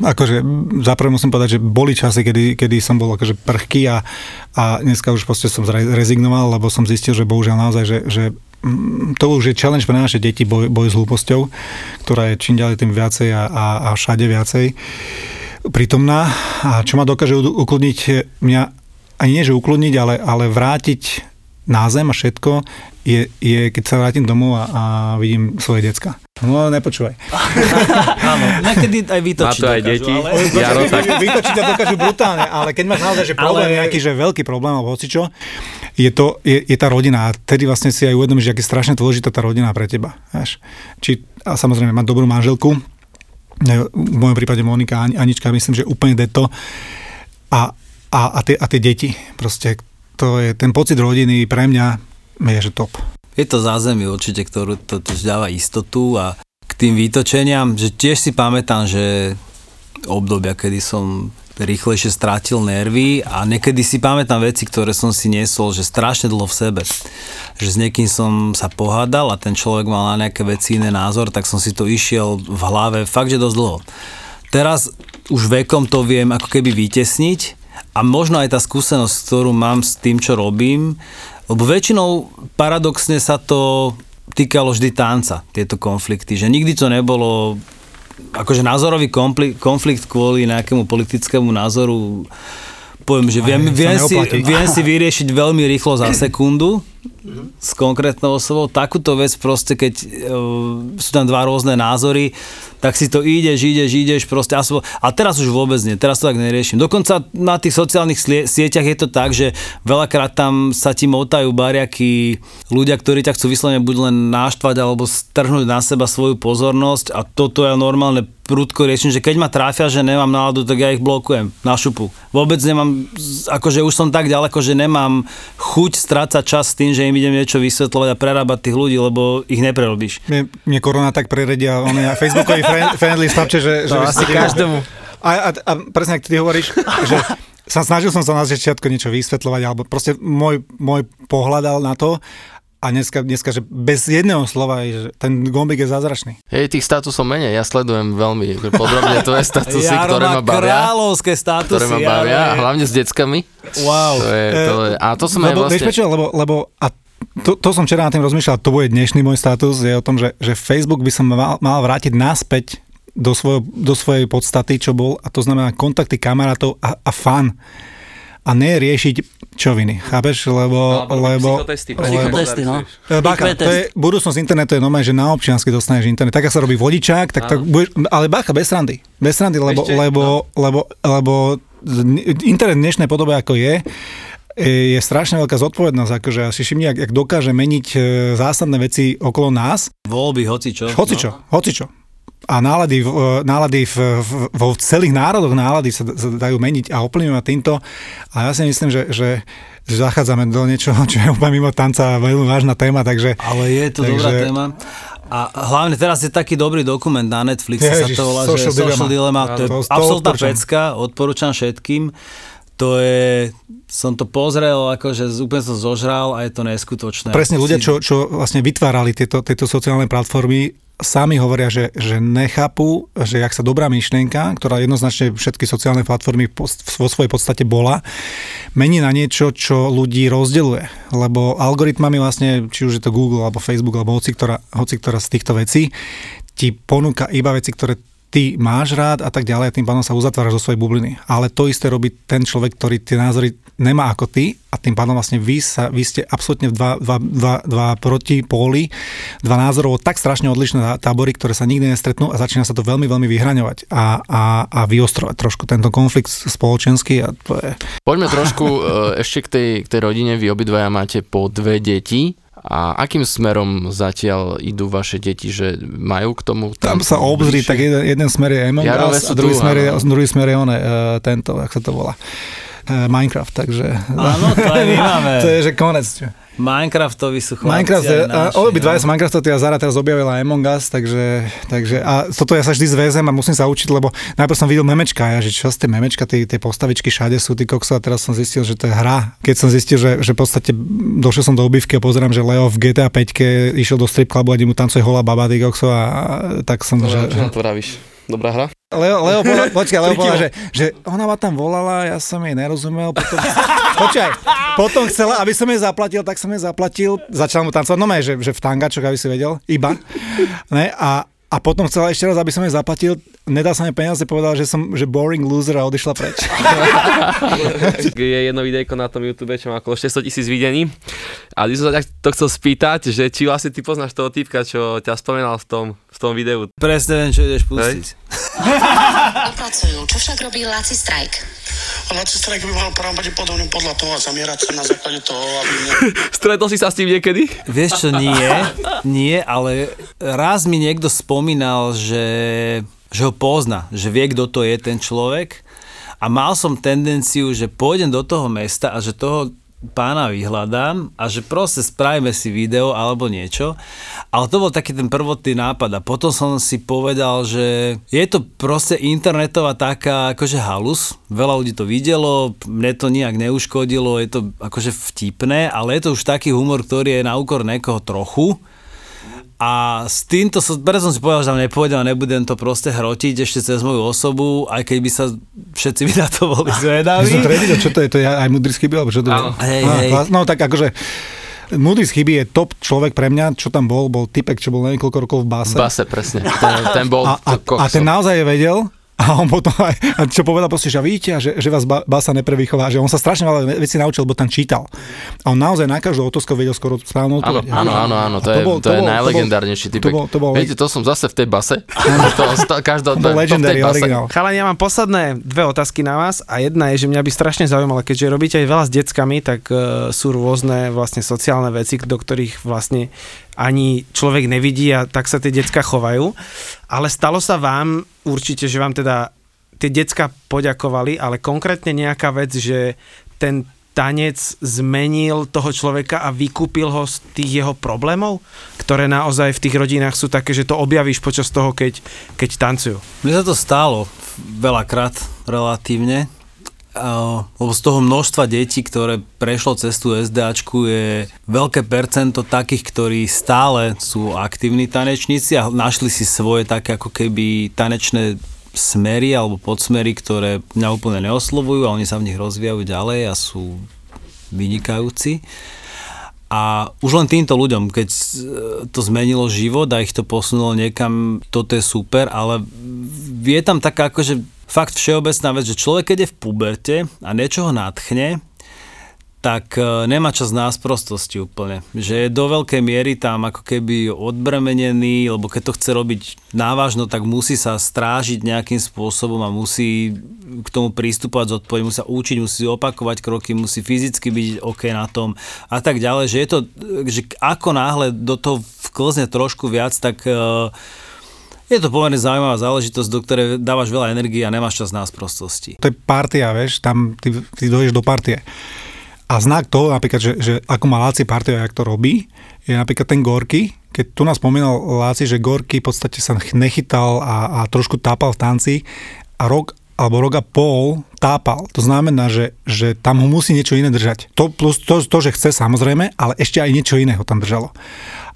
Akože, zaprvé musím povedať, že boli časy, kedy, kedy som bol akože prchký a, a dneska už proste som rezignoval, lebo som zistil, že bohužiaľ naozaj, že, že mm, to už je challenge pre naše deti, boj, boj s hlúposťou, ktorá je čím ďalej tým viacej a, a, a všade viacej prítomná a čo ma dokáže ukludniť mňa, ani nie že ukludniť, ale, ale vrátiť na zem a všetko je, je keď sa vrátim domov a, a vidím svoje decka. No, nepočúvaj. Áno, niekedy aj vytočiť. Má to aj dokážu, deti. Ale... Jaro, tak... Vytočiť a dokážu brutálne, ale keď máš naozaj že problém, ale... nejaký, že veľký problém, alebo hocičo, je, to, je, je tá rodina. A tedy vlastne si aj uvedomíš, že je strašne dôležitá tá rodina pre teba. Vieš? Či, a samozrejme, mať dobrú manželku, v mojom prípade Monika a Anička, myslím, že úplne deto. A, a, a, tie, a tie deti, proste to je, ten pocit rodiny pre mňa je, že top. Je to zázemie určite, ktorú to, to dáva istotu a k tým výtočeniam, že tiež si pamätám, že obdobia, kedy som rýchlejšie strátil nervy a niekedy si pamätám veci, ktoré som si niesol, že strašne dlho v sebe. Že s niekým som sa pohádal a ten človek mal na nejaké veci iné názor, tak som si to išiel v hlave fakt, že dosť dlho. Teraz už vekom to viem ako keby vytesniť a možno aj tá skúsenosť, ktorú mám s tým, čo robím, lebo väčšinou paradoxne sa to týkalo vždy tanca, tieto konflikty, že nikdy to nebolo akože názorový konflikt kvôli nejakému politickému názoru poviem, že viem, viem, si, viem si vyriešiť veľmi rýchlo za sekundu s konkrétnou osobou. Takúto vec proste, keď uh, sú tam dva rôzne názory, tak si to ideš, ideš, ideš proste. A teraz už vôbec nie, teraz to tak neriešim. Dokonca na tých sociálnych sieťach je to tak, že veľakrát tam sa ti motajú bariaky ľudia, ktorí ťa chcú vyslovene buď len náštvať alebo strhnúť na seba svoju pozornosť a toto je normálne prudko riešim, že keď ma tráfia, že nemám náladu, tak ja ich blokujem na šupu. Vôbec nemám, akože už som tak ďaleko, že nemám chuť strácať čas s tým, že im idem niečo vysvetľovať a prerábať tých ľudí, lebo ich neprerobíš. Mne, mne korona tak preredia, on je Facebookový friend, friendly stavče, že... To že asi každému. A, a, a presne, ak ty hovoríš, že sa snažil som sa na začiatku niečo vysvetľovať, alebo proste môj, môj pohľadal na to a dneska, dneska, že bez jedného slova, že ten gombík je zázračný. Hej, tých statusov menej, ja sledujem veľmi podrobne tvoje statusy, Jaro ktoré ma bavia. kráľovské statusy. Ktoré ma bavia, a hlavne s deckami. Wow. To je, to je, a to som lebo, aj vlastne... Prečo, lebo, lebo a to, to som včera na tým rozmýšľal, to bude dnešný môj status, je o tom, že, že Facebook by som mal, mal vrátiť naspäť do, svojo, do svojej podstaty, čo bol, a to znamená kontakty kamarátov a, a fan a ne riešiť čoviny, chápeš? Lebo... lebo Psychotesty, lebo Psychotesty, no. E, Bacha, to je, budúcnosť internetu je normálne, že na občiansky dostaneš internet. Tak, sa robí vodičák, tak, tak budeš, ale bacha, bez randy. Bez randy, lebo, Ešte, lebo, no. lebo, lebo internet v dnešnej podobe, ako je, je strašne veľká zodpovednosť, akože asi všimni, ak, ak dokáže meniť e, zásadné veci okolo nás. Voľby, hoci čo. Hocičo, No. hocičo. A nálady, v- nálady v, v, vo celých národoch nálady sa, sa dajú meniť a ovplyvňovať týmto. A ja si myslím, že, že, že zachádzame do niečoho, čo je úplne mimo tanca veľmi vážna téma, takže... Ale je to Takže- dobrá téma. A hlavne teraz je taký dobrý dokument na Netflixe, sa Ježiš, to volá, Social že Social Dilemma. Dilemma, to je To- to absolútna odporúčam. pecka, odporúčam všetkým. To je, som to pozrel, akože úplne som zožral a je to neskutočné. Presne ľudia, čo, čo vlastne vytvárali tieto, tieto sociálne platformy, sami hovoria, že, že nechápu, že ak sa dobrá myšlienka, ktorá jednoznačne všetky sociálne platformy vo svojej podstate bola, mení na niečo, čo ľudí rozdeluje. Lebo algoritmami vlastne, či už je to Google, alebo Facebook, alebo hoci ktorá, hoci ktorá z týchto vecí, ti ponúka iba veci, ktoré ty máš rád a tak ďalej a tým pádom sa uzatváraš do svojej bubliny. Ale to isté robí ten človek, ktorý tie názory nemá ako ty a tým pádom vlastne vy, sa, vy ste absolútne dva, dva, dva, dva protipóly, dva názorovo tak strašne odlišné tábory, ktoré sa nikdy nestretnú a začína sa to veľmi, veľmi vyhraňovať a, a, a vyostrovať trošku tento konflikt spoločenský a to je... Poďme trošku e, ešte k tej, k tej rodine. Vy obidvaja máte po dve deti. A akým smerom zatiaľ idú vaše deti, že majú k tomu? Tam sa obzri, tak jeden, jeden smer je Us a druhý smer je, druhý smer je one, tento, jak sa to volá. Uh, Minecraft, takže... Áno, to aj my máme. to je, že konec. Minecraftovi sú chlapci Minecraft, a obi dvaja sú Minecraftovi a Zara teraz objavila Among Us, takže, takže a toto ja sa vždy zväzem a musím sa učiť, lebo najprv som videl memečka, ja, že čo ste memečka, tie, tie postavičky všade sú, ty kokso, a teraz som zistil, že to je hra. Keď som zistil, že, že v podstate došiel som do obývky a pozerám, že Leo v GTA 5 išiel do strip clubu a mu tancuje holá baba, ty kokso, a, a tak som... Dobre, že, čo to vravíš? Dobrá hra? Leo, Leo povedal, počkaj, Leo povedal, že, že ona ma tam volala, ja som jej nerozumel, potom, počkaj, potom chcela, aby som jej zaplatil, tak som jej zaplatil, začal mu tancovať, no že, že v tangačoch, aby si vedel, iba, ne, a, a potom chcela ešte raz, aby som jej zaplatil, nedal sa mi peniaze, povedal, že som že boring loser a odišla preč. je jedno videjko na tom YouTube, čo má okolo 600 tisíc videní. A ty som sa to chcel spýtať, že či vlastne ty poznáš toho typka, čo ťa spomenal v tom, v tom videu. Presne viem, čo ideš pustiť. Pracujú. Čo však robí Laci Strike? Laci Strike by mal prvom podobným podľa toho a zamierať sa na základe toho, aby... Ne... Stretol si sa s tým niekedy? Vieš čo, nie, nie, ale raz mi niekto spomínal, že, že ho pozná, že vie, kto to je ten človek a mal som tendenciu, že pôjdem do toho mesta a že toho pána vyhľadám a že proste spravíme si video alebo niečo. Ale to bol taký ten prvotný nápad a potom som si povedal, že je to proste internetová taká akože halus. Veľa ľudí to videlo, mne to nejak neuškodilo, je to akože vtipné, ale je to už taký humor, ktorý je na úkor niekoho trochu a s týmto, preto som si povedal, že tam nepôjdem a nebudem to proste hrotiť ešte cez moju osobu, aj keď by sa všetci by na to boli zvedaví. Ja som to čo to je, to je aj mudrý chyby, alebo čo to je? Hej, hej. No tak akože Moody z chyby je top človek pre mňa, čo tam bol, bol typek, čo bol niekoľko rokov v base. V base, presne. Ten, ten bol a, a, a ten naozaj vedel, a on potom aj, a čo povedal proste, že vidíte, že, že vás Basa neprevýchová, že on sa strašne veľa vecí naučil, lebo tam čítal. A on naozaj na každú otázku vedel skoro správnu odpoveď. Áno, áno, áno, to, to, je, bol, to, to je najlegendárnejší. To bol, to bol, Viete, to som zase v tej base. to, to, každá, to bol legendary originál. Chalani, ja mám posledné dve otázky na vás a jedna je, že mňa by strašne zaujímalo, keďže robíte aj veľa s deckami, tak uh, sú rôzne vlastne sociálne veci, do ktorých vlastne ani človek nevidí a tak sa tie decka chovajú. Ale stalo sa vám určite, že vám teda tie decka poďakovali, ale konkrétne nejaká vec, že ten tanec zmenil toho človeka a vykúpil ho z tých jeho problémov, ktoré naozaj v tých rodinách sú také, že to objavíš počas toho, keď, keď tancujú. Mne sa to stálo veľakrát relatívne, lebo z toho množstva detí, ktoré prešlo cestu SDAčku je veľké percento takých, ktorí stále sú aktívni tanečníci a našli si svoje také ako keby tanečné smery alebo podsmery, ktoré mňa úplne neoslovujú a oni sa v nich rozvíjajú ďalej a sú vynikajúci. A už len týmto ľuďom, keď to zmenilo život a ich to posunulo niekam, toto je super, ale je tam taká akože fakt všeobecná vec, že človek, keď je v puberte a niečo ho natchne, tak e, nemá čas na sprostosti úplne. Že je do veľkej miery tam ako keby odbremenený, lebo keď to chce robiť návažno, tak musí sa strážiť nejakým spôsobom a musí k tomu prístupovať zodpovedne, musí sa učiť, musí opakovať kroky, musí fyzicky byť OK na tom a tak ďalej. Že je to, že ako náhle do toho vklzne trošku viac, tak uh, je to pomerne zaujímavá záležitosť, do ktorej dávaš veľa energie a nemáš čas na sprostosti. To je partia, vieš, tam ty, ty dojdeš do partie. A znak toho, napríklad, že, že ako má Láci partiu, jak to robí, je napríklad ten Gorky, keď tu nás spomínal Láci, že Gorky v podstate sa nechytal a, a trošku tápal v tanci a rok alebo rok a pol tápal. To znamená, že, že tam ho musí niečo iné držať. To plus to, to, že chce samozrejme, ale ešte aj niečo iného tam držalo.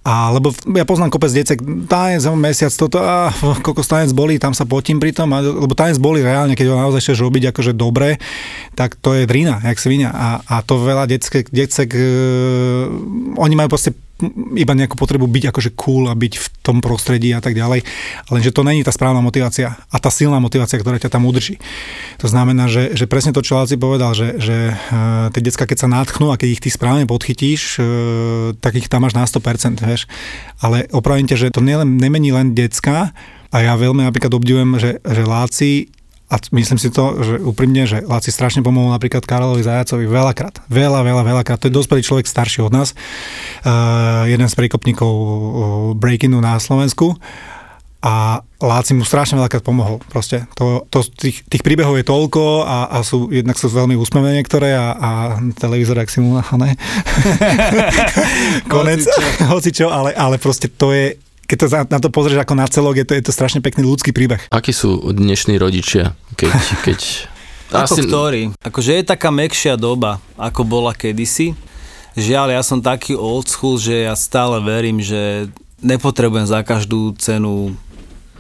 A lebo ja poznám kopec decek, tanec mesiac, toto, a koľko tanec boli, tam sa potím pri tom, lebo tanec boli reálne, keď ho naozaj chceš robiť akože dobre, tak to je drina, jak svinia. A, a to veľa decek, decek e, oni majú proste iba nejakú potrebu byť akože cool a byť v tom prostredí a tak ďalej, lenže to není tá správna motivácia a tá silná motivácia, ktorá ťa tam udrží. To znamená, že, že presne to, čo Laci povedal, že, že uh, tie decka, keď sa nátchnú a keď ich ty správne podchytíš, uh, tak ich tam máš na 100%, vieš. Ale opravím ťa, že to nielen, nemení len decka, a ja veľmi napríklad obdivujem, že, že Láci a myslím si to, že úprimne, že Láci strašne pomohol napríklad Karolovi Zajacovi veľakrát. Veľa, veľa, veľakrát. To je dospelý človek starší od nás. Uh, jeden z príkopníkov breakingu na Slovensku. A Láci mu strašne veľakrát pomohol. Proste to, to, tých, tých príbehov je toľko a, a sú, jednak sú veľmi úsmevné niektoré a, a televízor, ak si mu ne? Konec, hocičo, ale, ale proste to je, keď to na to pozrieš ako na celok, je to, je to strašne pekný ľudský príbeh. Akí sú dnešní rodičia, keď... keď... Ako Asi... ktorý? Akože je taká mekšia doba, ako bola kedysi. Žiaľ, ja som taký old school, že ja stále verím, že nepotrebujem za každú cenu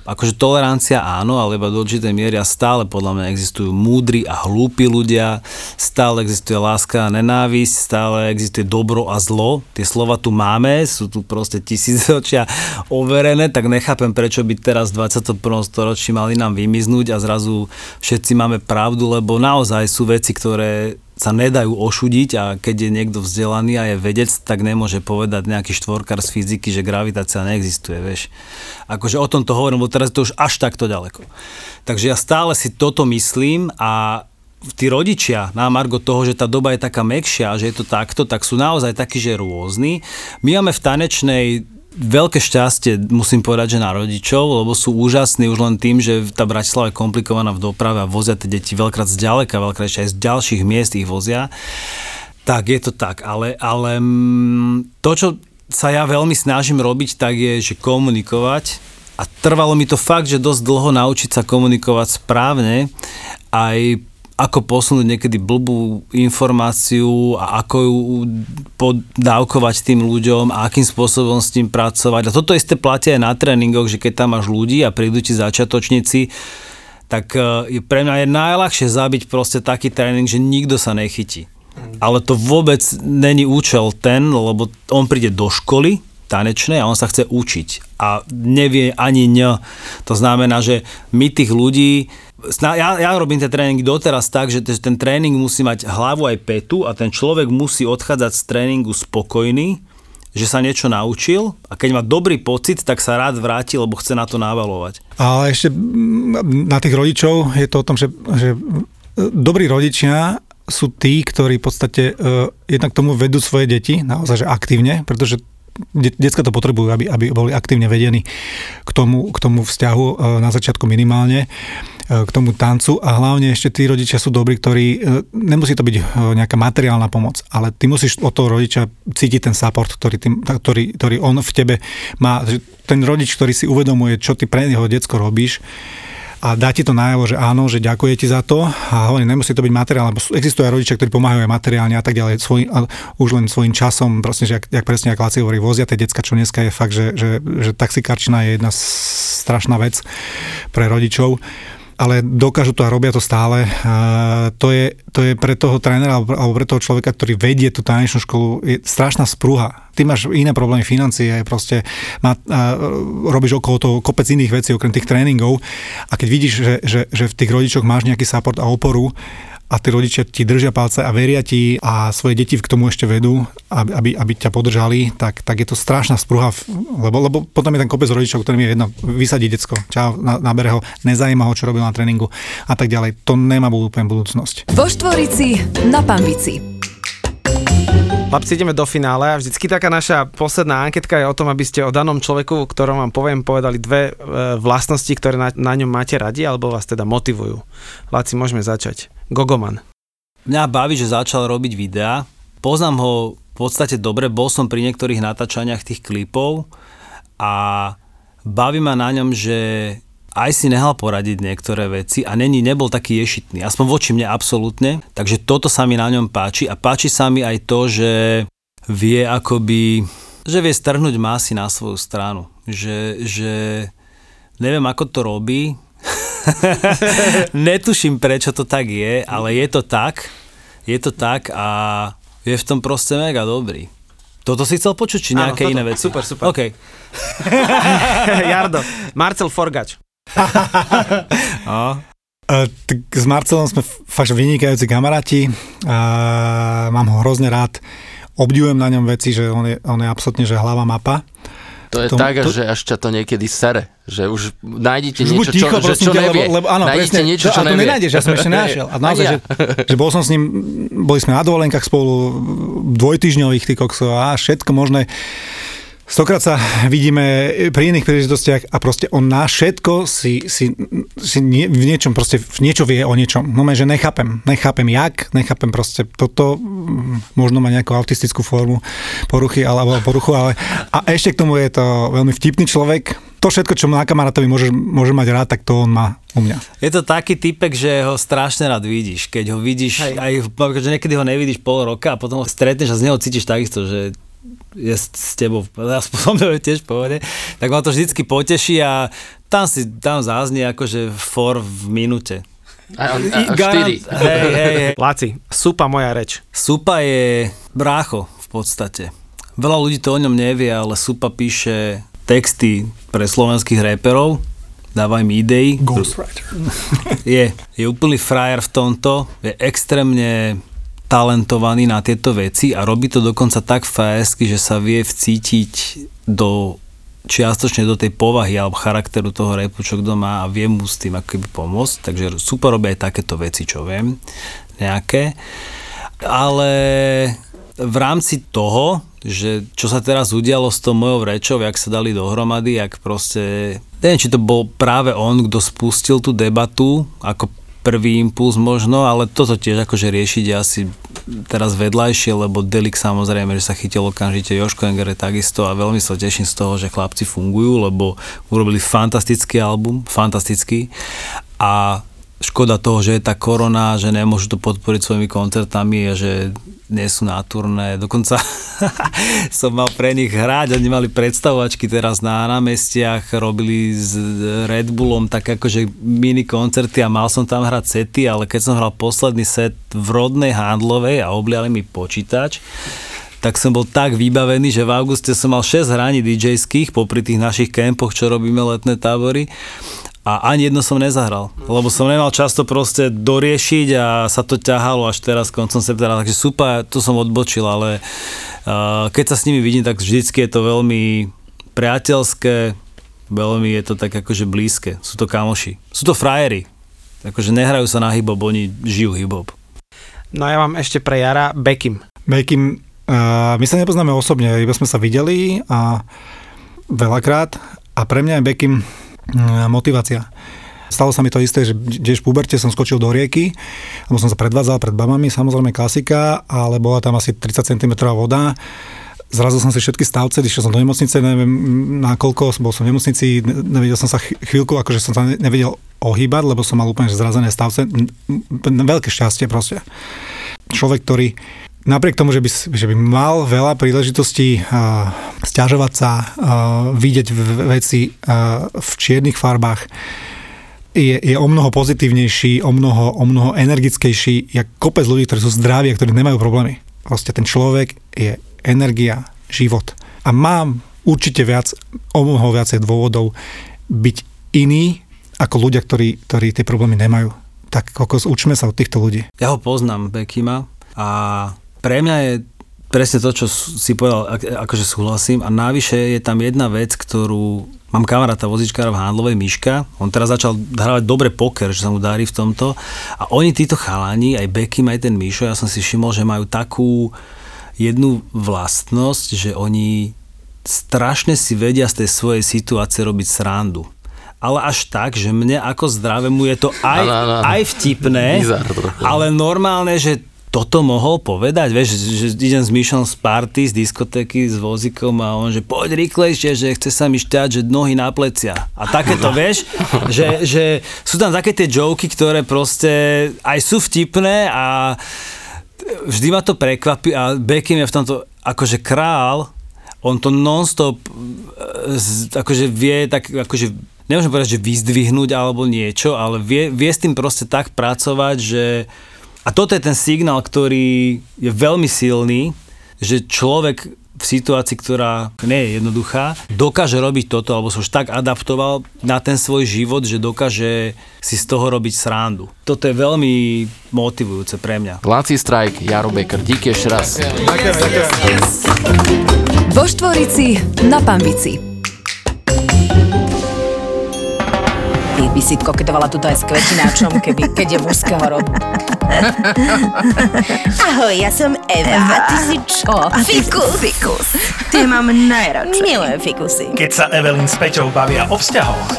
akože tolerancia áno, ale iba do určitej miery a stále podľa mňa existujú múdri a hlúpi ľudia, stále existuje láska a nenávisť, stále existuje dobro a zlo. Tie slova tu máme, sú tu proste tisícročia overené, tak nechápem, prečo by teraz v 21. storočí mali nám vymiznúť a zrazu všetci máme pravdu, lebo naozaj sú veci, ktoré sa nedajú ošudiť a keď je niekto vzdelaný a je vedec, tak nemôže povedať nejaký štvorkár z fyziky, že gravitácia neexistuje, vieš. Akože o tom to hovorím, lebo teraz je to už až takto ďaleko. Takže ja stále si toto myslím a tí rodičia na Margo toho, že tá doba je taká mekšia, že je to takto, tak sú naozaj takí, že rôzni. My máme v tanečnej veľké šťastie, musím povedať, že na rodičov, lebo sú úžasní už len tým, že tá Bratislava je komplikovaná v doprave a vozia tie deti veľkrát z ďaleka, veľkrát ešte aj z ďalších miest ich vozia. Tak je to tak, ale, ale mm, to, čo sa ja veľmi snažím robiť, tak je, že komunikovať a trvalo mi to fakt, že dosť dlho naučiť sa komunikovať správne aj ako posunúť niekedy blbú informáciu a ako ju podávkovať tým ľuďom a akým spôsobom s tým pracovať. A toto isté platia aj na tréningoch, že keď tam máš ľudí a prídu ti začiatočníci, tak e, pre mňa je najľahšie zabiť proste taký tréning, že nikto sa nechytí. Ale to vôbec není účel ten, lebo on príde do školy tanečnej a on sa chce učiť a nevie ani ň. To znamená, že my tých ľudí ja, ja robím tie tréningy doteraz tak, že ten tréning musí mať hlavu aj petu a ten človek musí odchádzať z tréningu spokojný, že sa niečo naučil a keď má dobrý pocit, tak sa rád vráti, lebo chce na to návalovať. Ale ešte na tých rodičov je to o tom, že, že e, dobrí rodičia sú tí, ktorí v podstate uh, jednak tomu vedú svoje deti, naozaj že aktívne, pretože detská to potrebujú, aby, aby boli aktívne vedení k tomu, k tomu vzťahu uh, na začiatku minimálne. E, k tomu tancu a hlavne ešte tí rodičia sú dobrí, ktorí, e, nemusí to byť e, nejaká materiálna pomoc, ale ty musíš od toho rodiča cítiť ten support, ktorý, tým, ktorý, ktorý on v tebe má. Ten rodič, ktorý si uvedomuje, čo ty pre jeho decko robíš, a dá ti to najavo, že áno, že ďakuje ti za to. A hovorím, nemusí to byť materiál, lebo existujú aj rodičia, ktorí pomáhajú aj materiálne a tak ďalej, svoj, a už len svojim časom, proste, že jak, jak presne, ako Laci hovorí, vozia tie decka, čo dneska je fakt, že, že, že taxikarčina je jedna strašná vec pre rodičov ale dokážu to a robia to stále. A to, je, to je pre toho trénera alebo pre toho človeka, ktorý vedie tú tanečnú školu, je strašná sprúha. Ty máš iné problémy financie, proste má, a, robíš okolo toho kopec iných vecí, okrem tých tréningov a keď vidíš, že, že, že v tých rodičoch máš nejaký support a oporu, a tí rodičia ti držia palce a veria ti a svoje deti k tomu ešte vedú, aby, aby, aby ťa podržali, tak, tak je to strašná spruha, lebo, lebo potom je ten kopec rodičov, ktorým je jedno, vysadí decko, čau, na, nabere ho, nezajíma ho, čo robil na tréningu a tak ďalej. To nemá úplne budúcnosť. Vo Štvorici na Pambici. Chlapci, ideme do finále a vždycky taká naša posledná anketka je o tom, aby ste o danom človeku, ktorom vám poviem, povedali dve e, vlastnosti, ktoré na, na ňom máte radi, alebo vás teda motivujú. Láci, môžeme začať. Gogoman. Mňa baví, že začal robiť videá. Poznám ho v podstate dobre, bol som pri niektorých natáčaniach tých klipov a baví ma na ňom, že aj si nehal poradiť niektoré veci a není, nebol taký ješitný, aspoň voči mne absolútne, takže toto sa mi na ňom páči a páči sa mi aj to, že vie akoby, že vie strhnúť masy na svoju stranu, že, že neviem ako to robí, netuším prečo to tak je, ale je to tak, je to tak a je v tom proste mega dobrý. Toto si chcel počuť, či Áno, nejaké toto. iné veci? Super, super. OK. Jardo, Marcel Forgač. Uh, tak s Marcelom sme fakt vynikajúci kamaráti. Uh, mám ho hrozne rád. Obdivujem na ňom veci, že on je, on je absolútne že hlava mapa. To je Tom- tak, to- že až ťa to niekedy sere. Že už nájdete Už niečo, ticho, čo, že, prosím čo nevie. Lebo, lebo, áno, nájdete presne, niečo, to, čo a to nevie. nenájdeš, ja som ešte nenašiel. A naozaj, že, že bol som s ním, boli sme na dovolenkách spolu dvojtyžňových, ty kokso, a všetko možné. Stokrát sa vidíme pri iných príležitostiach a proste on na všetko si, si, si nie, v niečom proste v niečo vie o niečom. No že nechápem, nechápem jak, nechápem proste toto, možno má nejakú autistickú formu poruchy alebo poruchu, ale a ešte k tomu je to veľmi vtipný človek. To všetko, čo na kamarátovi môže, môže mať rád, tak to on má u mňa. Je to taký typek, že ho strašne rád vidíš. Keď ho vidíš, Hej. aj, že niekedy ho nevidíš pol roka a potom ho stretneš a z neho cítiš takisto, že je s, tebou, ja som to tiež v pohode, tak ma to vždycky poteší a tam si, tam záznie akože for v minúte. A, a, a, garant-. Hej, hej, hej. Laci, supa moja reč. Supa je brácho v podstate. Veľa ľudí to o ňom nevie, ale Supa píše texty pre slovenských reperov, dáva im idei. Ghostwriter. Je, je úplný frajer v tomto, je extrémne talentovaný na tieto veci a robí to dokonca tak frajersky, že sa vie vcítiť do čiastočne do tej povahy alebo charakteru toho repu, čo kto má a vie mu s tým ako keby pomôcť. Takže super robia aj takéto veci, čo viem, nejaké. Ale v rámci toho, že čo sa teraz udialo s tou mojou rečou, jak sa dali dohromady, jak proste... Neviem, či to bol práve on, kto spustil tú debatu, ako prvý impuls možno, ale toto tiež akože riešiť je asi teraz vedľajšie, lebo Delik samozrejme, že sa chytil okamžite, Joško Engere takisto a veľmi sa teším z toho, že chlapci fungujú, lebo urobili fantastický album, fantastický. A škoda toho, že je tá korona, že nemôžu to podporiť svojimi koncertami a že nie sú na turné. Dokonca som mal pre nich hrať, oni mali predstavovačky teraz na námestiach, robili s Red Bullom tak akože mini koncerty a mal som tam hrať sety, ale keď som hral posledný set v rodnej handlovej a obliali mi počítač, tak som bol tak vybavený, že v auguste som mal 6 hraní DJ-ských popri tých našich kempoch, čo robíme letné tábory a ani jedno som nezahral, lebo som nemal často proste doriešiť a sa to ťahalo až teraz koncom septembra, takže super, to som odbočil, ale uh, keď sa s nimi vidím, tak vždycky je to veľmi priateľské, veľmi je to tak akože blízke, sú to kamoši, sú to frajery, akože nehrajú sa na hip-hop, oni žijú hip-hop. No ja mám ešte pre Jara Bekim. Bekim, uh, my sa nepoznáme osobne, iba sme sa videli a veľakrát a pre mňa je Bekim motivácia. Stalo sa mi to isté, že tiež v puberte som skočil do rieky, lebo som sa predvádzal pred babami, samozrejme klasika, ale bola tam asi 30 cm voda. Zrazil som si všetky stavce, išiel som do nemocnice, neviem na koľko, bol som v nemocnici, ne- nevedel som sa ch- chvíľku, akože som sa ne- nevedel ohýbať, lebo som mal úplne zrazené stavce. Veľké šťastie proste. Človek, ktorý napriek tomu, že by, že by mal veľa príležitostí uh, stiažovať sa, uh, vidieť veci uh, v čiernych farbách, je, je o mnoho pozitívnejší, o mnoho, o mnoho energickejší, jak kopec ľudí, ktorí sú zdraví a ktorí nemajú problémy. Proste ten človek je energia, život. A mám určite viac, o mnoho viacej dôvodov byť iný ako ľudia, ktorí, ktorí tie problémy nemajú. Tak kokos, učme sa od týchto ľudí. Ja ho poznám, Bekima, a pre mňa je presne to, čo si povedal, ak- akože súhlasím. A navyše je tam jedna vec, ktorú... Mám kamaráta vozičkára v Handlovej Miška, on teraz začal hrávať dobre poker, že sa mu darí v tomto. A oni, títo chalani, aj Bekim, aj ten Mišo, ja som si všimol, že majú takú jednu vlastnosť, že oni strašne si vedia z tej svojej situácie robiť srandu. Ale až tak, že mne ako zdravému je to aj, áno, áno. aj vtipné, ale normálne, že toto mohol povedať, vieš, že, idem s Myšom z party, z diskotéky, s vozikom a on, že poď rýchlejšie, že chce sa mi šťať, že nohy na plecia. A takéto, vieš, že, že sú tam také tie joky, ktoré proste aj sú vtipné a vždy ma to prekvapí a Beckham je v tomto akože král, on to non-stop e, akože vie tak akože nemôžem povedať, že vyzdvihnúť alebo niečo, ale vie, vie s tým proste tak pracovať, že a toto je ten signál, ktorý je veľmi silný, že človek v situácii, ktorá nie je jednoduchá, dokáže robiť toto, alebo sa už tak adaptoval na ten svoj život, že dokáže si z toho robiť srandu. Toto je veľmi motivujúce pre mňa. Laci Strike, Jaro Becker, díky ešte raz. Vo Štvorici na Pambici. Ty by si koketovala tuto aj s kvetináčom, keby, keď je mužského rodu. Ahoj, ja som Eva. Eva, ty si čo? A ty Fikus. Fikus. Ty mám najradšej. Milujem fikusy. Keď sa Evelyn s Peťou bavia o vzťahoch,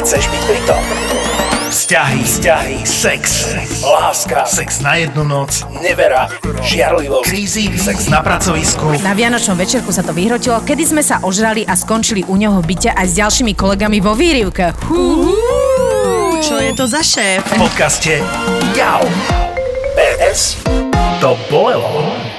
chceš byť pri tom. Vzťahy, vzťahy, sex, láska, sex na jednu noc, nevera, žiarlivosť, krízy, sex na pracovisku. Na Vianočnom večerku sa to vyhrotilo, kedy sme sa ožrali a skončili u neho byte aj s ďalšími kolegami vo výrivke. Čo je to za šéf? V podcaste Jau. PS to bolelo.